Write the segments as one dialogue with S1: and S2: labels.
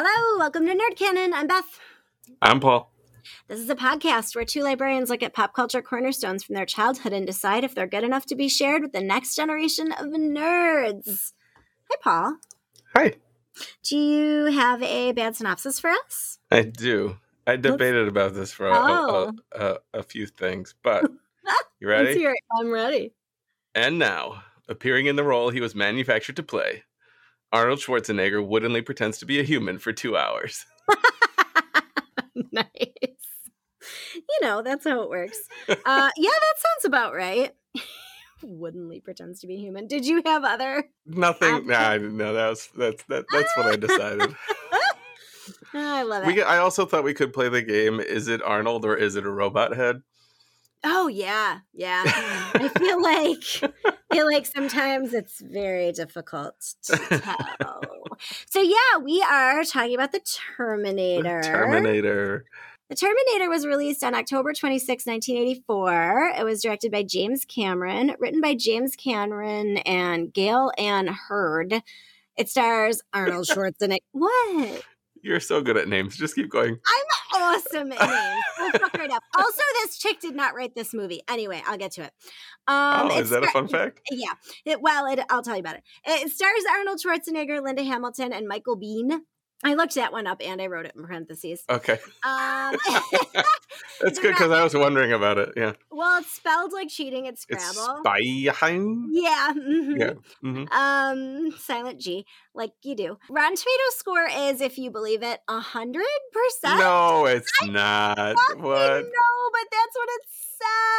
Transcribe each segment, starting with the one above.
S1: Hello, welcome to Nerd Canon. I'm Beth.
S2: I'm Paul.
S1: This is a podcast where two librarians look at pop culture cornerstones from their childhood and decide if they're good enough to be shared with the next generation of nerds. Hi, Paul.
S2: Hi.
S1: Do you have a bad synopsis for us?
S2: I do. I debated about this for a,
S1: Oh.
S2: a, a, a few things, but you
S1: Let's
S2: ready?
S1: I'm ready.
S2: And now, appearing in the role he was manufactured to play, Arnold Schwarzenegger woodenly pretends to be a human for two hours.
S1: nice. You know, that's how it works. Uh, yeah, that sounds about right. Woodenly pretends to be human. Did you have other?
S2: Nothing. Nah, I. That was that's that, that's what I decided.
S1: Oh, I love it.
S2: we. I also thought we could play the game. Is it Arnold or is it a robot head?
S1: Oh yeah, yeah. I feel like feel like sometimes it's very difficult to tell. so yeah, we are talking about the Terminator.
S2: Terminator.
S1: The Terminator was released on October 26, 1984. It was directed by James Cameron, written by James Cameron and Gale Anne Hurd. It stars Arnold Schwarzenegger. what?
S2: You're so good at names. Just keep going.
S1: I'm awesome at names. We'll fuck right up. Also, this chick did not write this movie. Anyway, I'll get to it. Um,
S2: oh, is that a
S1: star-
S2: fun fact?
S1: Yeah. It, well, it, I'll tell you about it. It stars Arnold Schwarzenegger, Linda Hamilton, and Michael Biehn. I looked that one up and I wrote it in parentheses.
S2: Okay,
S1: Um,
S2: that's good because I was wondering about it. Yeah,
S1: well, it's spelled like cheating. It's
S2: it's
S1: Scrabble.
S2: Spyheim.
S1: yeah. mhm.
S2: Yeah. hmm
S1: Um, silent G, like you do. Rotten Tomato score is, if you believe it, a hundred percent.
S2: No, it's not. What?
S1: No, but that's what it says.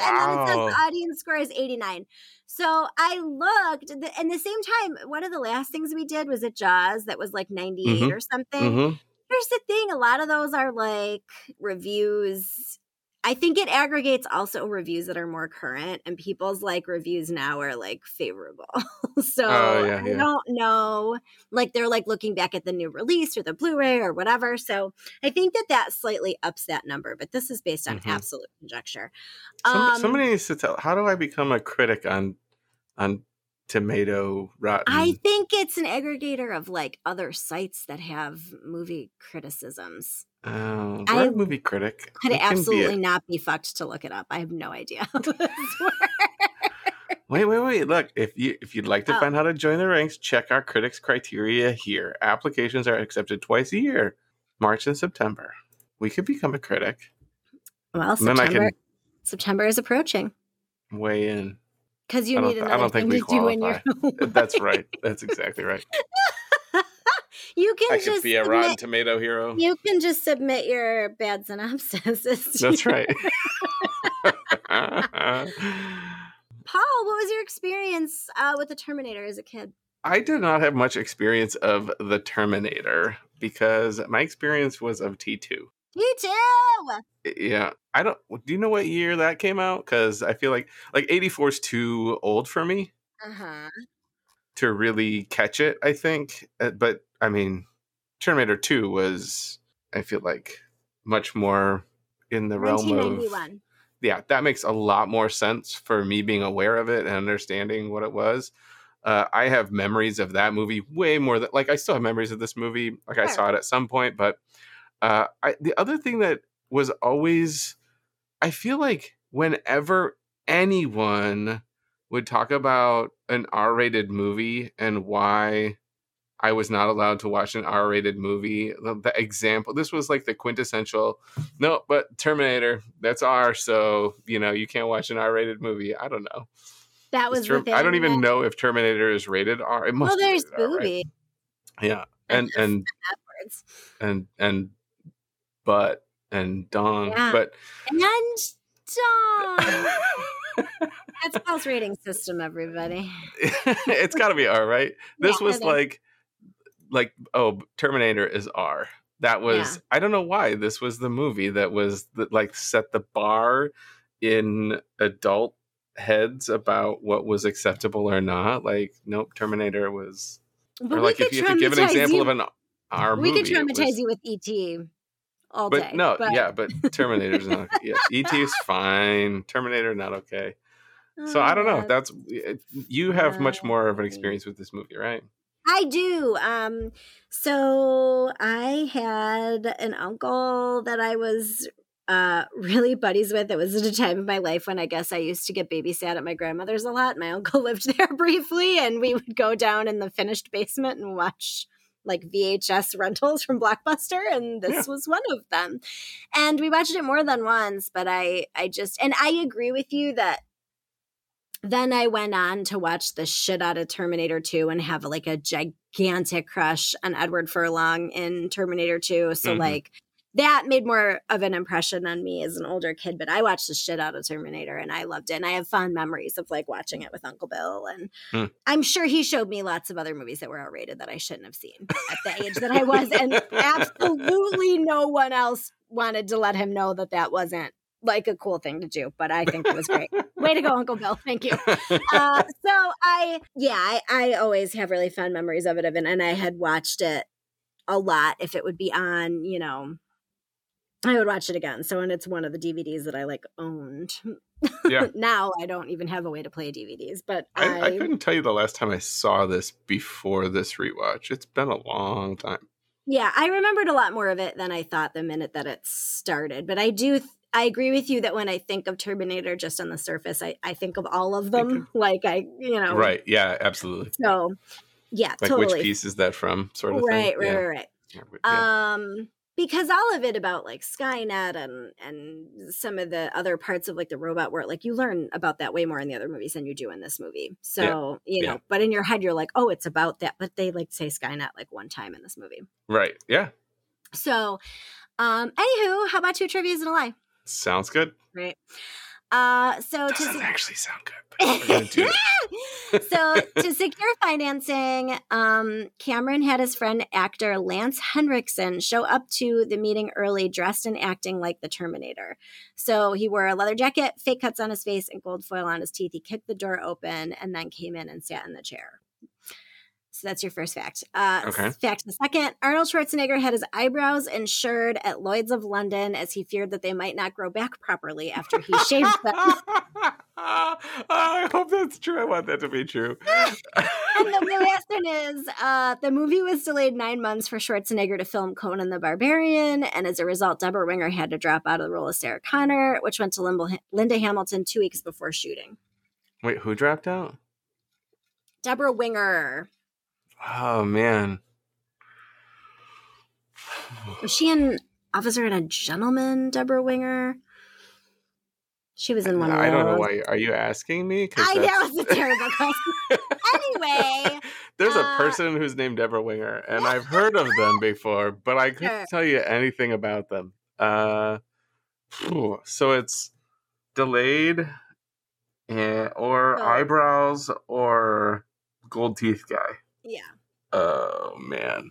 S1: And then it says audience score is 89. So I looked, and the same time, one of the last things we did was at Jaws that was like 98
S2: Mhm.
S1: or something.
S2: hmm
S1: Here's the thing a lot of those are like reviews. I think it aggregates also reviews that are more current, and people's like reviews now are like favorable. so
S2: Oh, yeah,
S1: I
S2: yeah.
S1: don't know. Like they're like looking back at the new release or the Blu ray or whatever. So I think that that slightly ups that number, but this is based on
S2: Mhm.
S1: absolute conjecture.
S2: Some,
S1: Um,
S2: somebody needs to tell. How do I become a critic on on tomato rotten?
S1: I think it's an aggregator of like other sites that have movie criticisms. I
S2: we're a movie critic.
S1: Could
S2: We
S1: it
S2: can be
S1: absolutely
S2: a-
S1: not be fucked to look it up? I have no idea. how this works.
S2: Wait, wait, wait! Look, if you if you'd like to
S1: Oh.
S2: find how to join the ranks, check our critics criteria here. Applications are accepted twice a year, March and September. We could become a critic.
S1: well,
S2: And then I
S1: September, September is approaching
S2: weigh in.
S1: because you
S2: I
S1: need
S2: th- I don't think we
S1: to do in your.
S2: That's right. That's exactly right.
S1: You can
S2: I
S1: just
S2: could be a
S1: submit-
S2: Rotten Tomato hero.
S1: You can just submit your bad synopsis.
S2: That's right.
S1: Paul, what was your experience uh, with the Terminator as a kid?
S2: I did not have much experience of the Terminator because my experience was of T2.
S1: You too.
S2: Yeah, I don't. Do you know what year that came out? Because I feel like like '84 is too old for me
S1: Uh huh.
S2: to really catch it. I think, Uh, but I mean, Terminator 2 was I feel like much more in the realm of yeah, that makes a lot more sense for me being aware of it and understanding what it was. Uh, I have memories of that movie way more than like I still have memories of this movie. Like I saw it at some point, but uh, I, the other thing that was always, I feel like whenever anyone would talk about an R-rated movie and why I was not allowed to watch an R-rated movie, the, the example this was like the quintessential. No, but Terminator, that's R, so you know you can't watch an R-rated movie. I don't know.
S1: That was
S2: Is Ter-
S1: the thing.
S2: I don't even
S1: that-
S2: know if Terminator is rated R. It must.
S1: Well, there's
S2: rated R, right?
S1: booby.
S2: Yeah, and and and and but, and dong,
S1: Yeah.
S2: but
S1: And Dawn. That's Paul's rating system, everybody.
S2: it's got to be R, right? This
S1: Yeah,
S2: was like, like oh, Terminator is R. That was I don't know why this was the movie that was the, like set the bar in adult heads about what was acceptable or not. Like, nope, Terminator was.
S1: But
S2: or like if you had to give an example
S1: you.
S2: of an R
S1: we
S2: movie,
S1: could traumatize
S2: was-
S1: you with ET all
S2: but
S1: day.
S2: no, but... yeah, but Terminator's not. Yeah, ET is fine. Terminator not okay. So I don't know.
S1: Oh,
S2: That's you have much more of an experience with this movie, right?
S1: I do. Um, so I had an uncle that I was uh really buddies with. It was at a time of my life when I guess I used to get babysat at my grandmother's a lot. My uncle lived there briefly, and we would go down in the finished basement and watch like VHS rentals from Blockbuster, and this
S2: Yeah.
S1: was one of them. And we watched it more than once, but I I just and I agree with you that then I went on to watch the shit out of Terminator 2 and have like a gigantic crush on Edward Furlong in Terminator 2. So
S2: Mhm.
S1: like that made more of an impression on me as an older kid, but I watched the shit out of Terminator and I loved it. And I have fond memories of like watching it with Uncle Bill. And
S2: Hmm.
S1: I'm sure he showed me lots of other movies that were R rated that I shouldn't have seen at the age that I was. And absolutely no one else wanted to let him know that that wasn't like a cool thing to do. But I think it was great. Way to go, Uncle Bill. Thank you. Uh, so I, yeah, I, I always have really fond memories of it. Of it, and I had watched it a lot. If it would be on, you know, I would watch it again. So, and it's one of the DVDs that I like owned.
S2: Yeah.
S1: now I don't even have a way to play DVDs, but
S2: I,
S1: I,
S2: I couldn't tell you the last time I saw this before this rewatch. It's been a long time.
S1: yeah, I remembered a lot more of it than I thought the minute that it started. But I do. Th- I agree with you that when I think of Terminator just on the surface, I, I think of all of them. Like I, you know,
S2: Right. Yeah, absolutely.
S1: So, yeah,
S2: Like
S1: totally.
S2: which piece is that from? Sort of
S1: right,
S2: thing.
S1: right,
S2: yeah.
S1: right, right.
S2: Yeah, yeah.
S1: Um, because all of it about like Skynet and and some of the other parts of like the robot world, like you learn about that way more in the other movies than you do in this movie. So you know, but in your head you're like, oh, it's about that. But they like say Skynet like one time in this movie.
S2: right. Yeah.
S1: So, um, anywho, how about two trivia's and a lie?
S2: Sounds good.
S1: Right. Uh, so to
S2: Doesn't
S1: see-
S2: actually sound good. Do
S1: so to secure financing, um, Cameron had his friend actor Lance Henriksen show up to the meeting early, dressed and acting like the Terminator. So he wore a leather jacket, fake cuts on his face, and gold foil on his teeth. He kicked the door open and then came in and sat in the chair. So that's your first fact. Uh,
S2: Okay.
S1: Fact the second Arnold Schwarzenegger had his eyebrows insured at Lloyd's of London as he feared that they might not grow back properly after he shaved them.
S2: I hope that's true. I want that to be true.
S1: and the, last one is uh, the movie was delayed nine months for Schwarzenegger to film Conan the Barbarian, and as a result, Debra Winger had to drop out of the role of Sarah Connor, which went to Linda Hamilton two weeks before shooting.
S2: Wait, who dropped out?
S1: Debra Winger
S2: Oh man.
S1: was she an officer and a gentleman? Debra Winger. She was in one. Of
S2: I don't know why. Are you asking me?
S1: I know
S2: that's-
S1: it's a terrible question. anyway,
S2: There's a
S1: uh,
S2: person who's named Debra Winger, and I've heard of them before, but I couldn't
S1: Sure.
S2: tell you anything about them. Uh, so it's delayed, and, or
S1: So-
S2: eyebrows, or gold teeth guy.
S1: Yeah.
S2: Oh man.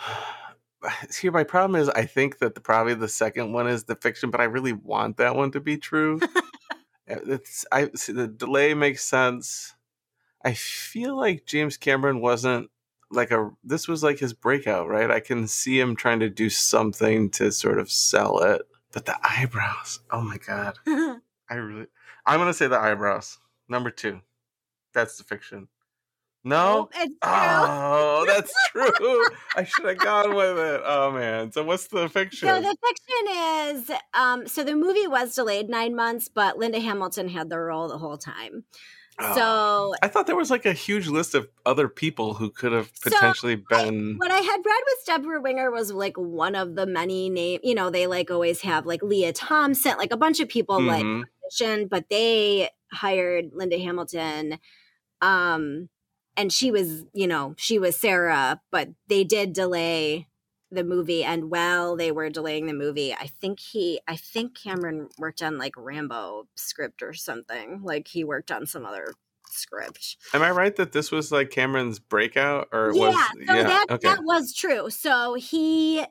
S2: See, my problem is I think that the, probably the second one is the fiction, but I really want that one to be true. Uh, it's I see the delay makes sense. I feel like James Cameron wasn't like a this was like his breakout, right? I can see him trying to do something to sort of sell it. But the eyebrows, oh my god. I really I'm gonna say the eyebrows. Number two. That's the fiction. No?
S1: Nope, it's true.
S2: Oh, that's true. I should have gone with it. Oh man. So what's the fiction?
S1: So the fiction is, um, so the movie was delayed nine months, but Linda Hamilton had the role the whole time.
S2: Oh.
S1: So
S2: I thought there was like a huge list of other people who could have
S1: So,
S2: potentially been.
S1: what I had read with Debra Winger was like one of the many name. You know, they like always have like Lea Thompson, like a bunch of people like
S2: Mhm.
S1: auditioned, but they hired Linda Hamilton. Um, and she was, you know, she was Sarah, but they did delay the movie. And while they were delaying the movie, I think he, I think Cameron worked on like Rambo script or something. Like he worked on some other script.
S2: Am I right that this was like Cameron's breakout, or
S1: yeah,
S2: was?
S1: so
S2: yeah.
S1: that
S2: okay.
S1: that was true. So he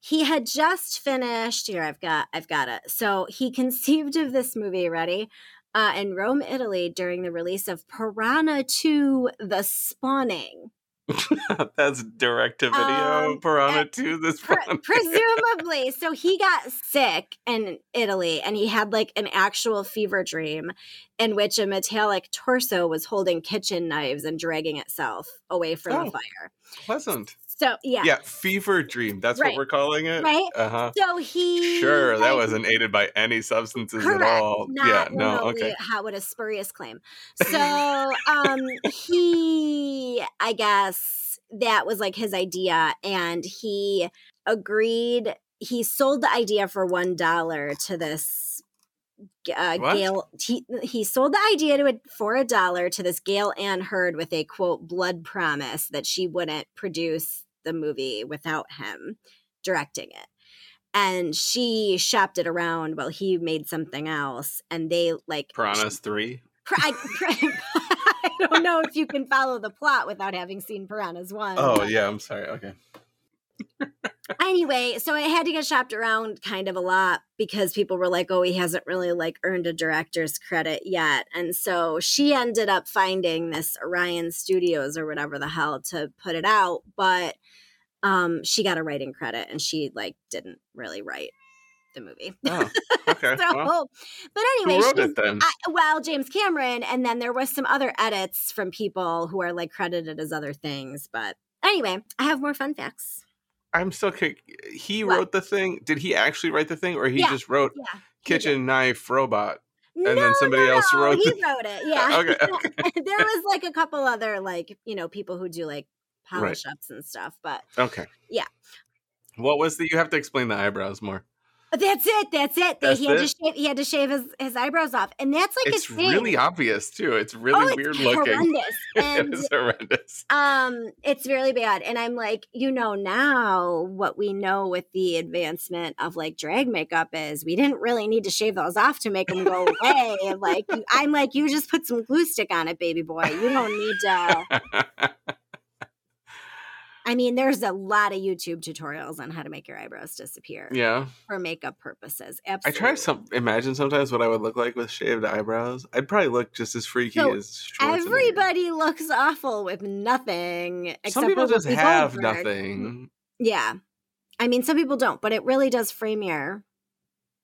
S1: he had just finished here I've got I've got it. So he conceived of this movie, ready? Uh, in Rome, Italy, during the release of Piranha 2 The Spawning.
S2: That's direct to video
S1: Um,
S2: Piranha
S1: uh,
S2: 2 this
S1: Pre-
S2: one.
S1: presumably. So he got sick in Italy and he had like an actual fever dream in which a metallic torso was holding kitchen knives and dragging itself away from
S2: Oh.
S1: the fire.
S2: Pleasant.
S1: So, yeah.
S2: Yeah, fever dream. That's
S1: Right.
S2: what we're calling it.
S1: Right?
S2: Uh-huh.
S1: So he.
S2: Sure, that wasn't aided by any substances
S1: Correct.
S2: at all. Yeah, no, okay.
S1: How what a spurious claim. So um he I guess that was like his idea and he agreed he sold the idea for one dollar to this uh, Gail he, he sold the idea to it for a dollar to this Gale Anne Hurd with a quote blood promise that she wouldn't produce the movie without him directing it and she shopped it around while he made something else and they like
S2: Piranhas 3.
S1: Pr- I, I don't know if you can follow the plot without having seen piranhas one
S2: Oh,
S1: but
S2: yeah, I'm sorry. Okay.
S1: anyway so it had to get shopped around kind of a lot because people were like oh he hasn't really like earned a director's credit yet and so she ended up finding this orion studios or whatever the hell to put it out but um she got a writing credit and she like didn't really write the movie
S2: Oh, okay.
S1: so,
S2: well,
S1: but anyway,
S2: wrote it then?
S1: I, well, James Cameron, and then there was some other edits from people who are like credited as other things. But anyway, I have more fun facts.
S2: I'm still kick. He
S1: What?
S2: wrote the thing. Did he actually write the thing, or he
S1: Yeah.
S2: just wrote
S1: Yeah,
S2: kitchen knife robot? and then somebody
S1: no,
S2: else
S1: no,
S2: wrote
S1: He wrote it. Yeah.
S2: Okay, okay.
S1: there was like a couple other like you know people who do like
S2: Right.
S1: polish ups and stuff, but
S2: Okay.
S1: Yeah.
S2: What was the? You have to explain the eyebrows more.
S1: that's it. That's it.
S2: That's
S1: he had
S2: it?
S1: to shave. He had to shave his, his eyebrows off, and that's like
S2: it's really obvious too. It's
S1: oh,
S2: really
S1: it's
S2: weird looking.
S1: horrendous. And
S2: it is horrendous.
S1: um it's really bad and i'm like you know now what we know with the advancement of like drag makeup is we didn't really need to shave those off to make them go away like i'm like you just put some glue stick on it baby boy you don't need to i mean there's a lot of youtube tutorials on how to make your eyebrows disappear
S2: yeah,
S1: for makeup purposes
S2: I try to some imagine sometimes what I would look like with shaved eyebrows. I'd probably look just as freaky
S1: So,
S2: as
S1: everybody looks awful with nothing except
S2: Some people just have
S1: Goldberg.
S2: nothing.
S1: Yeah. I mean, some people don't, but it really does frame your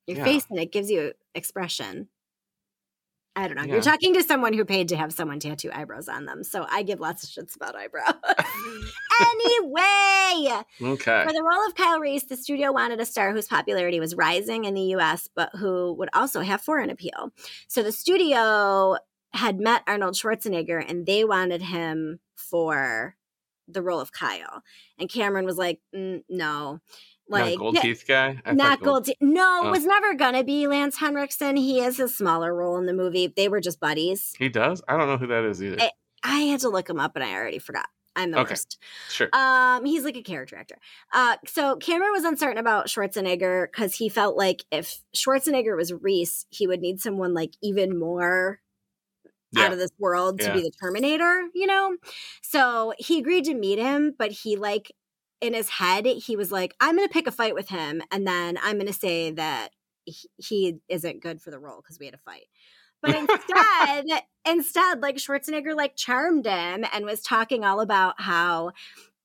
S1: your
S2: Yeah.
S1: face and it gives you expression. I don't know.
S2: Yeah.
S1: You're talking to someone who paid to have someone tattoo eyebrows on them. So I give lots of shits about eyebrows. anyway,
S2: Okay.
S1: for the role of Kyle Reese, the studio wanted a star whose popularity was rising in the US, but who would also have foreign appeal. So the studio had met Arnold Schwarzenegger and they wanted him for the role of Kyle. And Cameron was like, "Mm, no. Like,
S2: not gold
S1: yeah,
S2: teeth guy. I
S1: not gold. te- no,
S2: Oh.
S1: it was never gonna be Lance Henriksen. He has a smaller role in the movie. They were just buddies.
S2: He does. I don't know who that is either.
S1: Eh, I had to look him up, and I already forgot. I'm the
S2: Okay.
S1: worst.
S2: sure.
S1: Um, he's like a character actor. Uh, so Cameron was uncertain about Schwarzenegger because he felt like if Schwarzenegger was Reese, he would need someone like even more out of this world to be the Terminator, you know? So he agreed to meet him, but he like in his head, he was like, I'm gonna pick a fight with him, and then I'm gonna say that he, he isn't good for the role because we had a fight. But instead, instead, like Schwarzenegger like charmed him and was talking all about how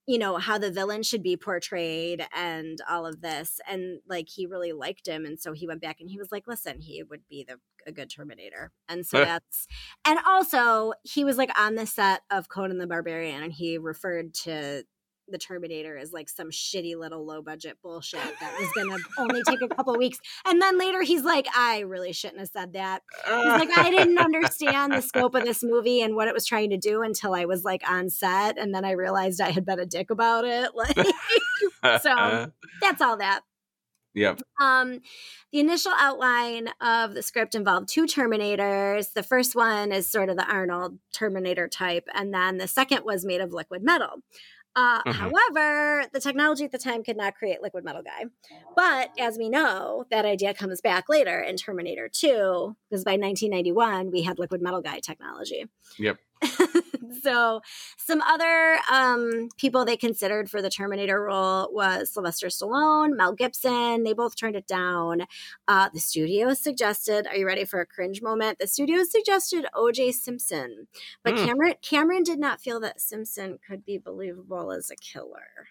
S1: you know how the villain should be portrayed and all of this and like he really liked him and so he went back and he was like listen he would be the a good terminator and so that's and also he was like on the set of conan the barbarian and he referred to the terminator as like some shitty little low budget bullshit that was gonna only take a couple weeks and then later he's like i really shouldn't have said that He's like, I didn't understand the scope of this movie and what it was trying to do until I was like on set, and then I realized I had been a dick about it. Like, so- that's all that.
S2: yep.
S1: Um, the initial outline of the script involved two Terminators. The first one is sort of the Arnold Terminator type, and then the second was made of liquid metal. Uh,
S2: Mhm.
S1: However, the technology at the time could not create liquid metal guy. But as we know, that idea comes back later in Terminator 2, because by 1991, we had liquid metal guy technology.
S2: Yep.
S1: so some other um, people they considered for the Terminator role was Sylvester Stallone, Mel Gibson. They both turned it down. Uh, the studio suggested, are you ready for a cringe moment? The studio suggested OJ Simpson, but
S2: Hmm.
S1: Cameron Cameron did not feel that Simpson could be believable as a killer.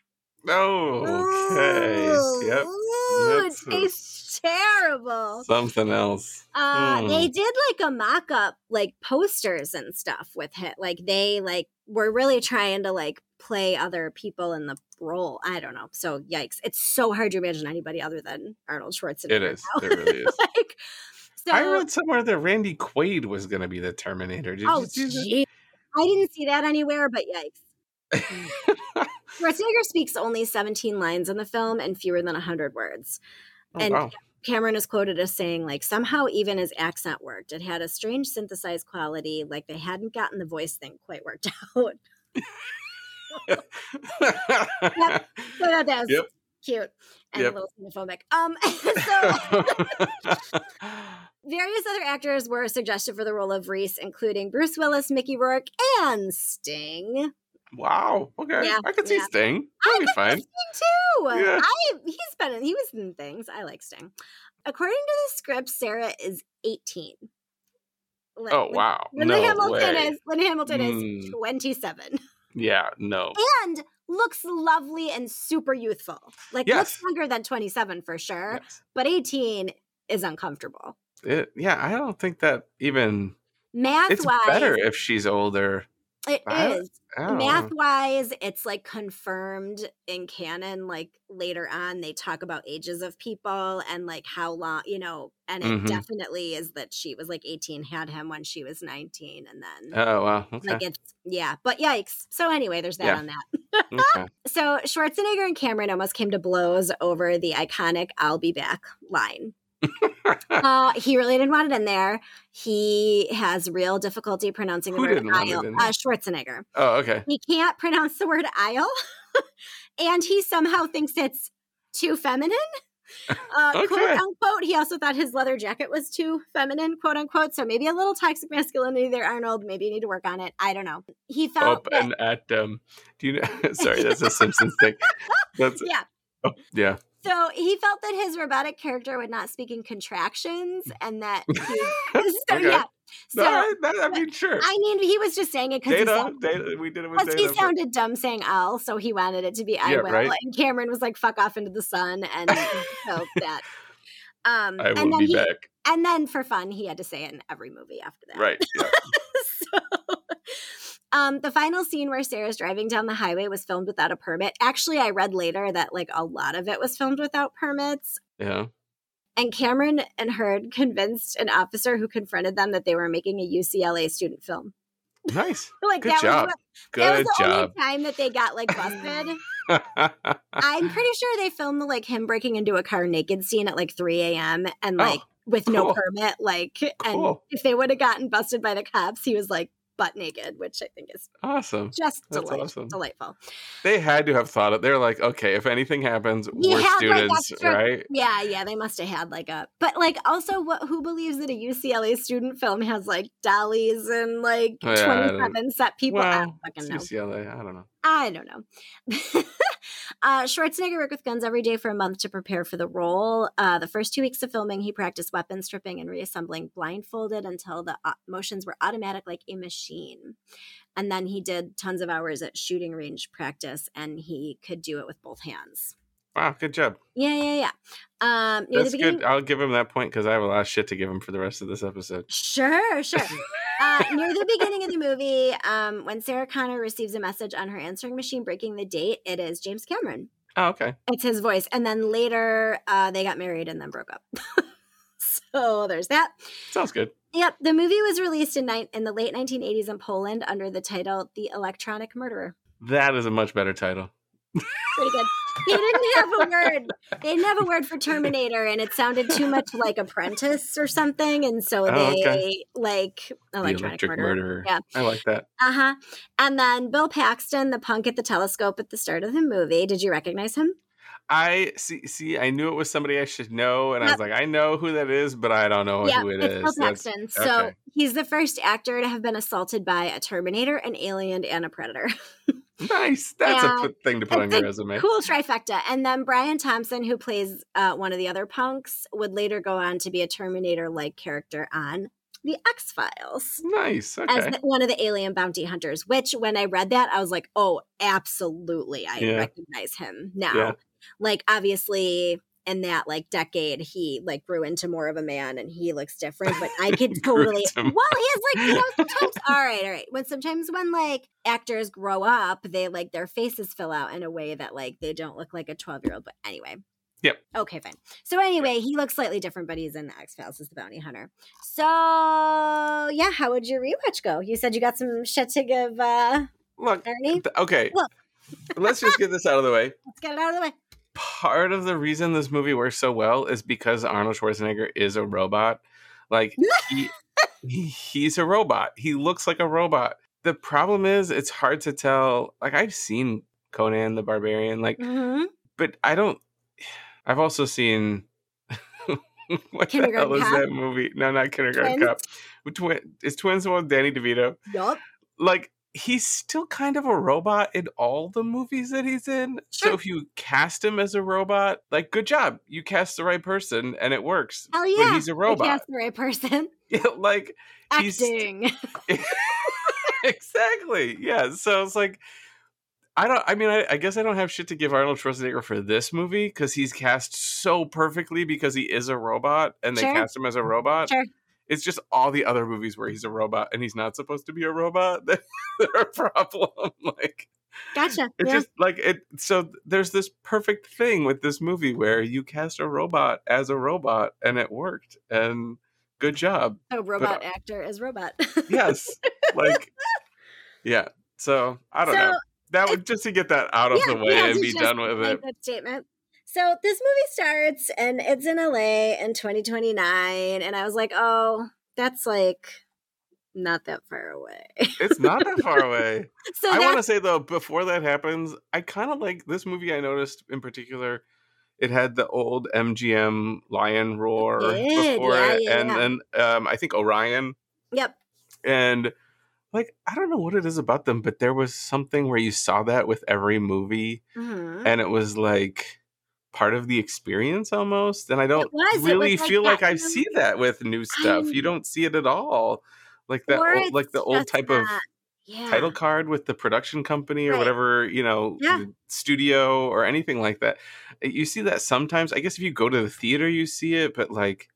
S2: Oh, okay. Yep.
S1: Ooh, it
S2: a-
S1: tastes terrible.
S2: Something else.
S1: Uh, they
S2: Hmm.
S1: did like a mock up, like posters and stuff with it. Like they like were really trying to like play other people in the role. I don't know. So yikes! It's so hard to imagine anybody other than Arnold Schwarzenegger.
S2: It is.
S1: now.
S2: It really is.
S1: like, so
S2: I read somewhere that Randy Quaid was going to be the Terminator. Did
S1: oh
S2: you see that?
S1: I didn't see that anywhere, but yikes. Schwarzenegger speaks only 17 lines in the film and fewer than 100 words.
S2: Oh,
S1: And
S2: wow.
S1: Cameron is quoted as saying, like, somehow even his accent worked. It had a strange synthesized quality, like they hadn't gotten the voice thing quite worked out. So that that was
S2: Yep.
S1: cute and
S2: Yep.
S1: a little xenophobic. Um, so various other actors were suggested for the role of Reese, including Bruce Willis, Mickey Rourke, and Sting.
S2: Wow. Okay.
S1: Yeah,
S2: I could see
S1: yeah.
S2: Sting.
S1: I
S2: That'd be
S1: could
S2: fine.
S1: Sting too.
S2: Yeah.
S1: I he's been in, he was in things. I like Sting. According to the script, Sarah is 18. Lin-
S2: Oh wow.
S1: Lynn
S2: no
S1: Hamilton
S2: way.
S1: is Lynn Hamilton is
S2: Mm.
S1: 27
S2: Yeah. No.
S1: and looks lovely and super youthful. Like
S2: Yes.
S1: looks younger than 27 for sure,
S2: Yes.
S1: but 18 is uncomfortable.
S2: It, yeah. I don't think that even.
S1: Math
S2: It's
S1: wise,
S2: better if she's older.
S1: It
S2: I-
S1: is.
S2: I
S1: Math wise, it's like confirmed in canon. Like later on, they talk about ages of people and like how long, you know, and it
S2: Mhm.
S1: definitely is that she was like 18, had him when she was 19, and then
S2: Oh wow. Okay.
S1: like it's, yeah, but yikes. So, anyway, there's that
S2: Yeah.
S1: on that.
S2: okay.
S1: So, Schwarzenegger and Cameron almost came to blows over the iconic I'll be back line. Uh, he really didn't want it in there. He has real difficulty pronouncing the
S2: Who
S1: word aisle. Uh, Schwarzenegger.
S2: oh okay.
S1: He can't pronounce the word aisle, and he somehow thinks it's too feminine. Uh, Quote unquote. He also thought his leather jacket was too feminine, quote unquote. So maybe a little toxic masculinity there, Arnold. Maybe you need to work on it. I don't know. He felt
S2: Up
S1: that-
S2: and at um. Do you know? Sorry, that's a Simpsons thing. That's
S1: yeah.
S2: oh, yeah.
S1: So he felt that his robotic character would not speak in contractions, and that he, so
S2: Okay.
S1: yeah. So
S2: no, I, that, I mean, sure.
S1: I mean, he was just saying it because he,
S2: data, data. We did it with
S1: 'cause he
S2: data. but-
S1: sounded dumb saying "I'll," so he wanted it to be "I
S2: Yeah,
S1: will."
S2: right.
S1: And Cameron was like, "Fuck off into the sun," and so that. Um,
S2: I
S1: and
S2: will
S1: then
S2: be
S1: he,
S2: back.
S1: and then for fun, he had to say it in every movie after that.
S2: Right. Yeah.
S1: so, um, the final scene where Sarah's driving down the highway was filmed without a permit. Actually, I read later that like a lot of it was filmed without permits.
S2: Yeah.
S1: And Cameron and Hurd convinced an officer who confronted them that they were making a UCLA student film.
S2: Nice.
S1: Like
S2: Good
S1: that
S2: job.
S1: was what, that was the
S2: job.
S1: only time that they got like busted. I'm pretty sure they filmed like him breaking into a car naked scene at like 3 a.m. and
S2: Oh,
S1: like with no permit. Like, and if they would have gotten busted by the cops, he was like butt naked, which I think is
S2: awesome.
S1: just
S2: That's
S1: delight-
S2: awesome.
S1: delightful.
S2: They had to have thought it. They're like, okay, if anything happens,
S1: You
S2: we're
S1: have, like,
S2: students,
S1: extra-
S2: right?
S1: Yeah, yeah, they must have had like a, but like also, what who believes that a UCLA student film has like dollies and like
S2: Oh, yeah,
S1: 27 set people? I don't fucking know.
S2: UCLA. I don't know.
S1: I don't know. uh, Schwarzenegger worked with guns every day for a month to prepare for the role. Uh, the first two weeks of filming, he practiced weapon stripping and reassembling blindfolded until the uh, motions were automatic like a machine. And then he did tons of hours at shooting range practice, and he could do it with both hands.
S2: Wow, good job.
S1: Yeah, yeah, yeah. Um, near
S2: That's
S1: the beginning,
S2: good. I'll give him that point because I have a lot of shit to give him for the rest of this episode.
S1: Sure, sure. Uh, near the beginning of the movie, um, when Sarah Connor receives a message on her answering machine breaking the date, it is James Cameron.
S2: Oh, okay.
S1: It's his voice. And then later, uh, they got married and then broke up. so there's that.
S2: Sounds good.
S1: Yep, the movie was released in, ni- in the late 1980s in Poland under the title The Electronic Murderer.
S2: That is a much better title.
S1: Pretty good. They didn't have a word. They didn't have a word for Terminator, and it sounded too much like Apprentice or something. And so
S2: Oh,
S1: they
S2: okay.
S1: like Electronic
S2: Electric
S1: Murderer.
S2: Murderer.
S1: Yeah.
S2: I like that.
S1: Uh huh. And then Bill Paxton, the punk at the telescope at the start of the movie. Did you recognize him?
S2: I see. See, I knew it was somebody I should know, and I was like, I know who that is, but I don't know
S1: Yeah,
S2: who it
S1: it's
S2: is.
S1: Bill
S2: That's-
S1: Paxton. So
S2: okay.
S1: he's the first actor to have been assaulted by a Terminator, an alien, and a Predator.
S2: nice. That's a
S1: Yeah.
S2: good thing to put on your resume.
S1: Cool trifecta. And then Brian Thompson, who plays uh, one of the other punks, would later go on to be a Terminator-like character on the X Files.
S2: Nice.
S1: As the, one of the alien bounty hunters, which when I read that, I was like, oh, absolutely. I
S2: Yeah.
S1: recognize him now.
S2: Yeah.
S1: Like, obviously, in that like decade, he like grew into more of a man and he looks different, but I could totally. Well, he is like, you know, sometimes, all right, all right. When sometimes when like actors grow up, they like their faces fill out in a way that like they don't look like a 12 year old. But anyway.
S2: Yep.
S1: Okay, fine. So anyway, he looks slightly different, but he's in the X Files as the bounty hunter. So yeah, how would your rewatch go? You said you got some shit to give uh
S2: Look.
S1: Ernie.
S2: Okay.
S1: Look.
S2: Let's just get this out of the way.
S1: Let's get it out of the way.
S2: Part of the reason this movie works so well is because Arnold Schwarzenegger is a robot. Like he, he he's a robot. He looks like a robot. The problem is it's hard to tell. Like I've seen Conan the Barbarian, like,
S1: Mhm.
S2: but I don't. I've also seen. what the hell is
S1: Cop?
S2: that movie? No, not Kindergarten
S1: Twins?
S2: Cop. Twin, is Twins the one with Danny DeVito?
S1: Yup.
S2: like he's still kind of a robot in all the movies that he's in. So if you cast him as a robot, like good job. You cast the right person and it works.
S1: Hell
S2: But
S1: yeah.
S2: he's a robot.
S1: That's the right person.
S2: Yeah, like He's-
S1: Acting.
S2: exactly. Yeah. So it's like I don't I mean I, I guess I don't have shit to give Arnold Schwarzenegger for this movie because he's cast so perfectly because he is a robot and they
S1: Sure.
S2: cast him as a mm, robot.
S1: Sure.
S2: It's just all the other movies where he's a robot and he's not supposed to be a robot that are a problem. Like
S1: Gotcha.
S2: it
S1: yeah.
S2: just like it so there's this perfect thing with this movie where you cast a robot as a robot and it worked and good job.
S1: so robot uh, actor is robot.
S2: Yes. like yeah. So I don't
S1: So,
S2: know. That would just to get that out of
S1: Yeah,
S2: the way
S1: yeah,
S2: and be
S1: just
S2: done with
S1: make
S2: it.
S1: That statement. So this movie starts and it's in LA in 2029, and I was like, oh, that's like not that far away.
S2: It's not that far away.
S1: so
S2: I want to say though, before that happens, I kind of like this movie. I noticed in particular, it had the old MGM lion roar
S1: did,
S2: before
S1: yeah,
S2: it,
S1: yeah,
S2: and
S1: yeah.
S2: then um, I think Orion,
S1: yep.
S2: and like I don't know what it is about them, but there was something where you saw that with every movie,
S1: Mhm.
S2: and it was like part of the experience almost. And I don't really
S1: like
S2: feel like I see that with new stuff. You
S1: I'm-
S2: don't see it at all. Like that, old, like the old type of
S1: yeah.
S2: title card with the production company or
S1: Right.
S2: whatever you know
S1: Yeah.
S2: studio or anything like that eh, you see that sometimes i guess if you go to the theater you see it but like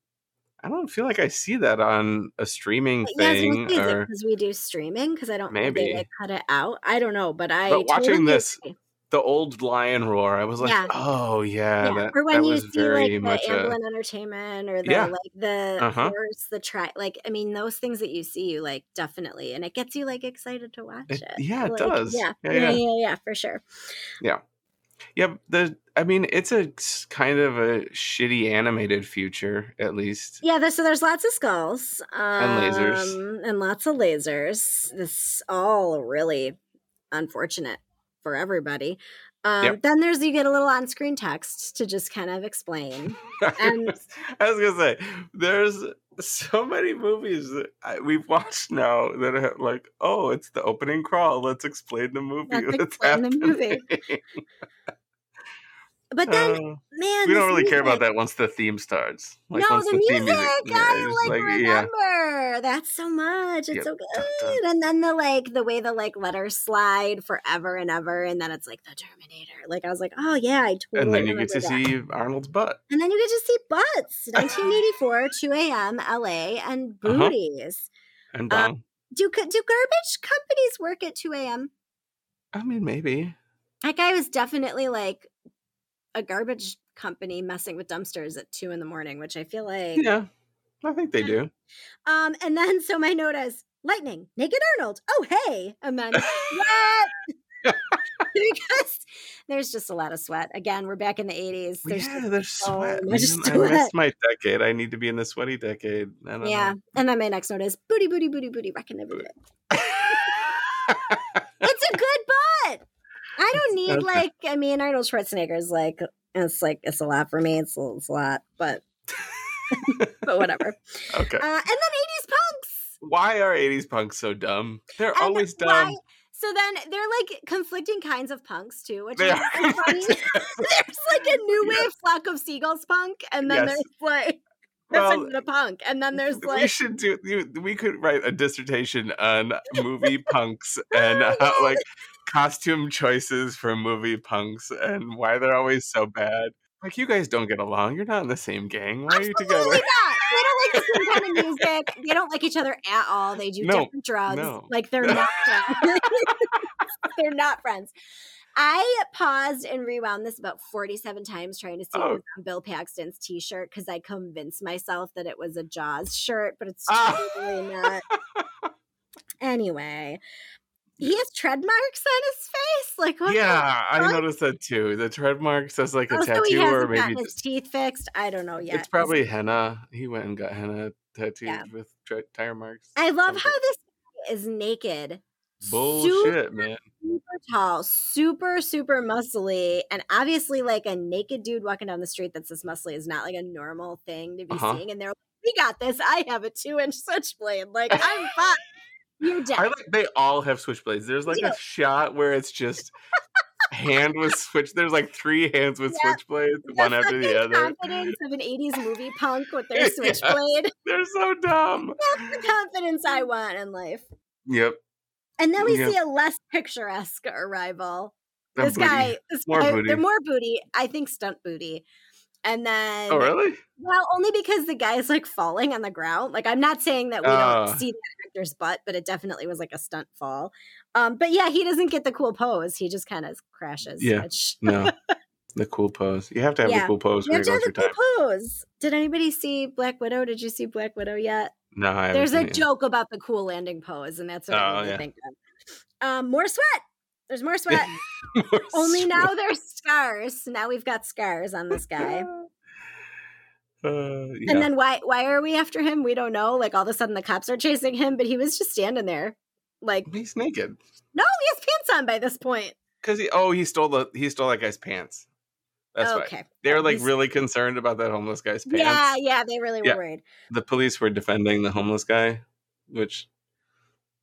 S2: i don't feel like i see that on a streaming
S1: Yes,
S2: thing
S1: it
S2: or
S1: because we do streaming? Because I don't think they
S2: Maybe.
S1: like cut it out. I don't know, but I.
S2: But watching
S1: totally
S2: this,
S1: agree.
S2: The old lion roar i was like
S1: Yeah.
S2: oh yeah,
S1: yeah.
S2: that,
S1: or when you
S2: was
S1: see
S2: very
S1: like the
S2: a
S1: Amblin Entertainment or the
S2: Yeah.
S1: like the
S2: Uh-huh.
S1: horse, the try, like I mean those things that you see, you like definitely, and it gets you like excited to watch
S2: It-
S1: it.
S2: yeah, it does.
S1: Yeah,
S2: Yeah,
S1: yeah, yeah,
S2: yeah.
S1: for sure.
S2: yeah yeah. the i mean it's a kind of a shitty animated future at least
S1: Yeah, there's, so there's lots of skulls um,
S2: lasers.
S1: and lots of lasers. This all really unfortunate for everybody. Um,
S2: Yep.
S1: Then there's you get a little on-screen text to just kind of explain. And-
S2: I was gonna say, there's so many movies that I, we've watched now that are like, oh, it's the opening crawl. Let's explain the movie.
S1: Let's
S2: that's
S1: explain the movie.
S2: happening."
S1: But then,
S2: Uh,
S1: man,
S2: we don't really care about that once the theme starts. Like,
S1: no, the,
S2: theme
S1: music,
S2: yeah,
S1: I like,
S2: yeah.
S1: remember. That's so much. It's
S2: Yep.
S1: so good.
S2: dun.
S1: And then the like the way the like letters slide forever and ever, and then it's like the Terminator. Like I was like, oh yeah, I totally.
S2: And then you get to
S1: that.
S2: see Arnold's butt.
S1: And then you get to see butts. 1984, 2 a.m. LA, and
S2: Uh-huh.
S1: booties.
S2: And
S1: Uh,
S2: Dong.
S1: Do do garbage companies work at 2 a.m.?
S2: I mean, maybe.
S1: That guy was definitely like a garbage company messing with dumpsters at two in the morning, which I feel like.
S2: Yeah, I think they do.
S1: Um, and then so my note is lightning, naked Arnold. Oh hey, and then what? because there's just a lot of sweat. Again, we're back in the 80s. There's
S2: yeah, there's
S1: so
S2: sweat. I
S1: sweat.
S2: missed my decade. I need to be in the sweaty decade. I don't
S1: yeah.
S2: know.
S1: And then my next note is booty, booty, booty, booty, wrecking every day. It's a good butt. I don't need
S2: Okay.
S1: like I mean Arnold Schwarzenegger's like it's like it's a lot for me. It's a, it's a lot, but but whatever.
S2: Okay.
S1: Uh, and then 80s punks.
S2: why are 80s punks so dumb? They're
S1: And
S2: always
S1: why-
S2: dumb.
S1: So then they're like conflicting kinds of punks too, which
S2: They
S1: is
S2: are
S1: funny. there's like a new wave flock of seagulls punk, and then
S2: Yes.
S1: there's like that's
S2: Well,
S1: the punk, and then there's like we
S2: should do we could write a dissertation on movie punks and
S1: Oh
S2: how, like costume choices for movie punks and why they're always so bad like you guys don't get along you're not in the same gang why are you together
S1: Absolutely not. They don't like the same kind of music. They don't like each other at all. They do
S2: No,
S1: different drugs.
S2: no.
S1: Like they're not friends. they're not friends. I paused and rewound this about 47 times trying to see
S2: Oh.
S1: on Bill Paxton's t-shirt because I convinced myself that it was a Jaws shirt, but it's
S2: Ah.
S1: not. Anyway, he has tread marks on his face. Like what?
S2: yeah i noticed that too the tread mark says like a
S1: Oh, so
S2: tattoo
S1: hasn't
S2: or maybe
S1: his teeth fixed. I don't know yet.
S2: it's probably henna he went and got henna tattooed
S1: Yeah.
S2: with tre- tire marks
S1: I love how this is naked.
S2: bullshit man
S1: super tall, super, super muscly, and obviously like a naked dude walking down the street that's this muscly is not like a normal thing to be
S2: Uh-huh.
S1: seeing. And they're like, we got this. I have a two inch switchblade. Like, I'm fine. You're dead.
S2: I like they all have switchblades. There's like a shot where it's just hand with switch. There's like three hands with
S1: Yeah.
S2: switchblades,
S1: The
S2: one after the other.
S1: confidence of an 80s movie punk with their
S2: Yeah.
S1: switchblade.
S2: They're so dumb.
S1: That's the confidence I want in life.
S2: Yep.
S1: And then we
S2: Yeah.
S1: see a less picturesque arrival. This guy, this
S2: More
S1: guy,
S2: booty.
S1: they're more booty. I think stunt booty. And then
S2: Oh really?
S1: Well, only because the guy is like falling on the ground. Like I'm not saying that we
S2: Ah.
S1: don't see the actor's butt, but it definitely was like a stunt fall. Um, but yeah, he doesn't get the cool pose. He just kind of crashes.
S2: Yeah.
S1: Which,
S2: No. the cool pose. You have to have
S1: Yeah.
S2: the cool pose
S1: you have to have the cool
S2: time.
S1: pose. Did anybody see Black Widow? Did you see Black Widow yet?
S2: No, I haven't
S1: There's a joke about the cool landing pose, and that's what
S2: Oh,
S1: I made me
S2: yeah.
S1: think of. Um, more sweat. There's more sweat.
S2: More
S1: Only now
S2: sweat.
S1: there's scars. Now we've got scars on this guy.
S2: Uh, yeah.
S1: And then why why are we after him? We don't know. Like all of a sudden the cops are chasing him, but he was just standing there. Like,
S2: He's naked.
S1: no, he has pants on by this point.
S2: Cause he oh he stole the he stole that guy's pants. That's why.
S1: okay.
S2: They were like really concerned about that homeless guy's pants.
S1: Yeah, yeah, they really were
S2: Yeah.
S1: worried.
S2: the police were defending the homeless guy, which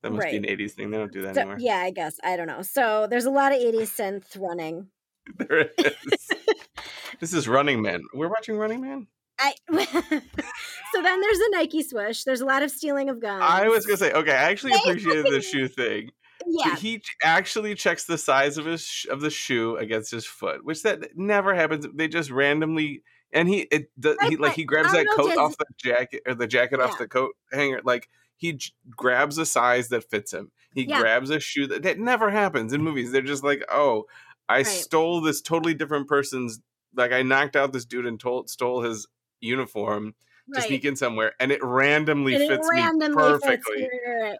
S2: that must be an '80s thing. They don't do that
S1: So,
S2: anymore.
S1: yeah, I guess. I don't know. So there's a lot of 80s synth running.
S2: there is. this is Running Man. We're watching Running Man.
S1: I so then there's a Nike swoosh. There's a lot of stealing of guns.
S2: I was gonna say, okay, I actually appreciated the shoe thing.
S1: yeah,
S2: He actually checks the size of his sh- of the shoe against his foot, which that never happens. They just randomly and he it the, he like he grabs that coat off the jacket or the jacket off the coat hanger like he j- grabs a size that fits him. He
S1: Yeah.
S2: grabs a shoe that that never happens in movies. They're just like, oh, I
S1: Right.
S2: stole this totally different person's like I knocked out this dude and told stole his uniform to sneak in somewhere, and it randomly
S1: And it
S2: fits
S1: randomly
S2: me
S1: fits
S2: perfectly.
S1: your-